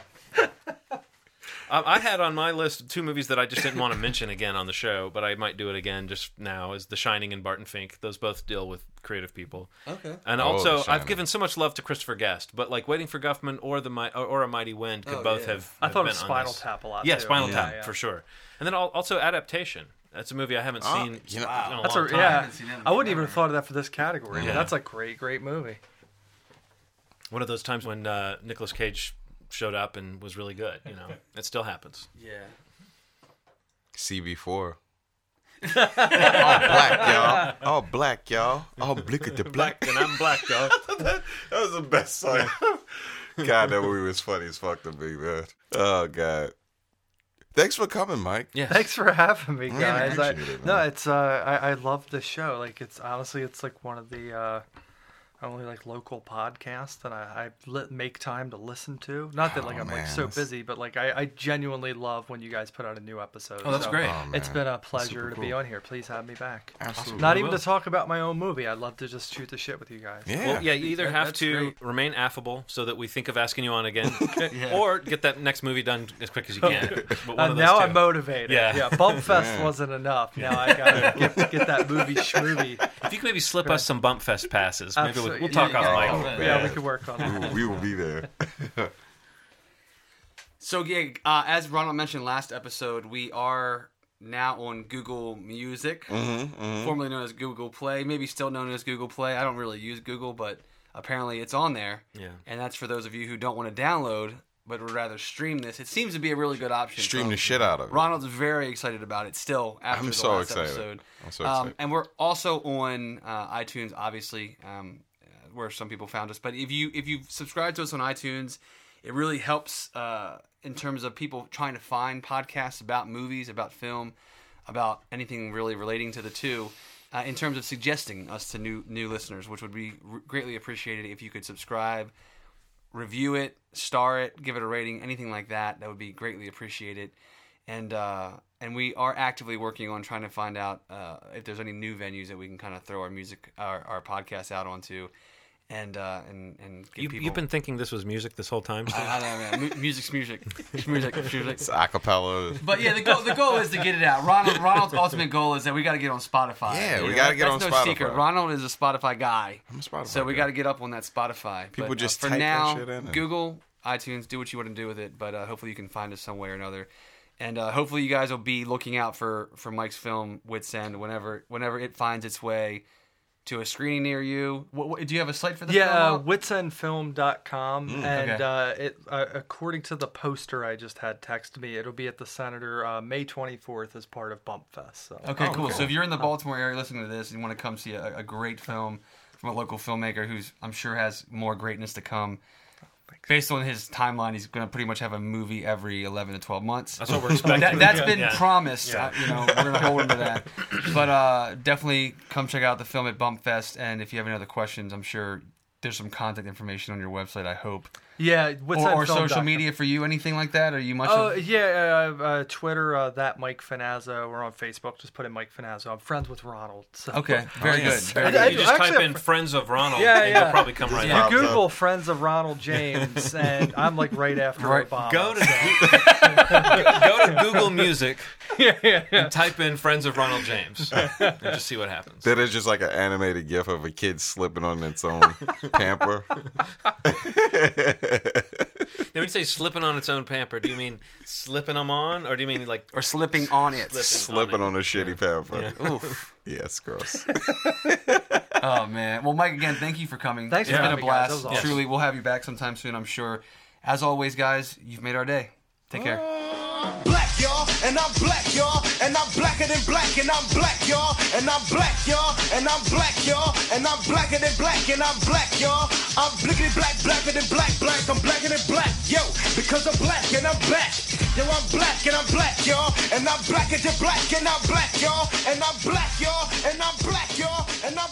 Um, I had on my list two movies that I just didn't want to mention again on the show, but I might do it again just now. Is The Shining and Barton Fink. Those both deal with creative people. okay. And Oh, also, I've Shining. given so much love to Christopher Guest, but like Waiting for Guffman or the Mi- or, or A Mighty Wind could Oh, both yeah. have. I have thought been of on Spinal this. Tap a lot. Yeah, too. Spinal Yeah, Tap yeah. for sure. And then al- also Adaptation. That's a movie I haven't Oh, seen you know- in a That's long a, time. yeah. haven't seen that in I wouldn't even forever. have thought of that for this category. Yeah. But that's a great, great movie. One of those times when uh, Nicolas Cage showed up and was really good. You know, it still happens. Yeah. CB4. all black, y'all. All black, y'all. All blick at the black. and I'm black, though. that was the best song. God, that movie was funny as fuck to me, man. Oh God. Thanks for coming, Mike. Yeah. Thanks for having me, Yeah, guys. I, it, no, it's uh, I, I love the show. Like, it's honestly, it's like one of the uh, only like local podcasts that I, I li- make time to listen to. Not that like Oh, I'm like so that's- busy, but like I, I genuinely love when you guys put out a new episode. Oh, that's So great. Oh, It's man. been a pleasure super to be on here. Please have me back. Absolutely. Not even to talk about my own movie. I'd love to just shoot the shit with you guys. Yeah. Well, yeah, you either That- have that's to great. remain affable so that we think of asking you on again, or get that next movie done as quick as you can. But one Uh, of those now two. I'm motivated. Yeah. Yeah, Bump Fest Yeah. wasn't enough. Now I gotta get, get that movie schmovie. If you could maybe slip us some Bump Fest passes, maybe we'll, Absolutely. We'll talk Yeah, off yeah, mic. yeah. Yeah, we could work on we, that. will, we will be there. So yeah, uh, as Ronald mentioned last episode, we are now on Google Music, Mm-hmm, formerly known as Google Play, maybe still known as Google Play. I don't really use Google, but apparently it's on there. Yeah. And that's for those of you who don't want to download, but would rather stream this. It seems to be a really good option. Stream So the shit out of it. Ronald's very excited about it still after I'm the so last excited. episode. I'm so Um, excited. and we're also on uh, iTunes, obviously, um, where some people found us. But if you if you subscribe to us on iTunes, it really helps uh, in terms of people trying to find podcasts about movies, about film, about anything really relating to the two. Uh, in terms of suggesting us to new new listeners, which would be greatly appreciated if you could subscribe, review it, star it, give it a rating, anything like that. That would be greatly appreciated. And uh, and we are actively working on trying to find out uh, if there's any new venues that we can kind of throw our music, our, our podcast out onto, and uh, and and get You, people. you've been thinking this was music this whole time. I, I don't know, man. Music's music. music, music. It's acapella. But yeah, the goal the goal is to get it out. Ronald Ronald's ultimate goal is that we got to get on Spotify. Yeah, we You know, gotta get that's on no Spotify. secret. Ronald is a Spotify guy. I'm a Spotify So we got to get up on that Spotify. People But, uh, just for type that now, shit in and- Google, iTunes, do what you want to do with it. But uh, hopefully you can find us some way or another. and uh, hopefully you guys will be looking out for for Mike's film Wits End whenever whenever it finds its way to a screening near you. What, what, do you have a site for the Yeah, uh, film? witsendfilm.com. and okay. uh, it uh, according to the poster I just had text me, it'll be at the Senator uh, May 24th as part of Bump Fest. So. Okay, cool. So if you're in the Baltimore area listening to this and you want to come see a, a great film from a local filmmaker who's I'm sure has more greatness to come. Based on his timeline, he's going to pretty much have a movie every 11 to 12 months. That's what we're expecting. that, that's been Yeah. promised. Yeah. Uh, you know, we're gonna hold him to that. But uh, definitely come check out the film at Bump Fest. And if you have any other questions, I'm sure there's some contact information on your website. I hope, Yeah, or, or social witsendfilm.com. media for you, anything like that. Are you much? Oh of, yeah, uh, uh, Twitter uh, that Mike Finazzo. We're on Facebook. Just put in Mike Finazzo. I'm friends with Ronald. So. okay, very good. Very good. You just actually, type in "friends of Ronald" Yeah, and yeah. you'll probably come right You up. Pops up. Google friends of Ronald James, and I'm like right after Right. Obama. Go to so- go to Google Music yeah, yeah, yeah. and type in "friends of Ronald James" and just see what happens. That is just like an animated gif of a kid slipping on its own pamper. They would say "slipping on its own pamper." Do you mean slipping them on, or do you mean like or slipping on it. Slipping on a shitty pamper. Oof. Yeah, it's gross. Oh man. Well, Mike, again, thank you for coming. Thanks It's for been a having me, guys. blast. Awesome. Truly, we'll have you back sometime soon. I'm sure. As always, guys, you've made our day. Take care. black, y'all, and I'm black, y'all, and I'm blacker than black, and I'm black, y'all, and I'm black, y'all, and I'm black, y'all, and I'm blacker than black, and I'm black, y'all. I'm blickety black, blacker than black, black, I'm blacker than black, yo, because I'm black and I'm black. Yo, I'm black and I'm black, y'all, and I'm blacker than black, and I'm black, y'all, and I'm black, y'all, and I'm black, y'all, and I'm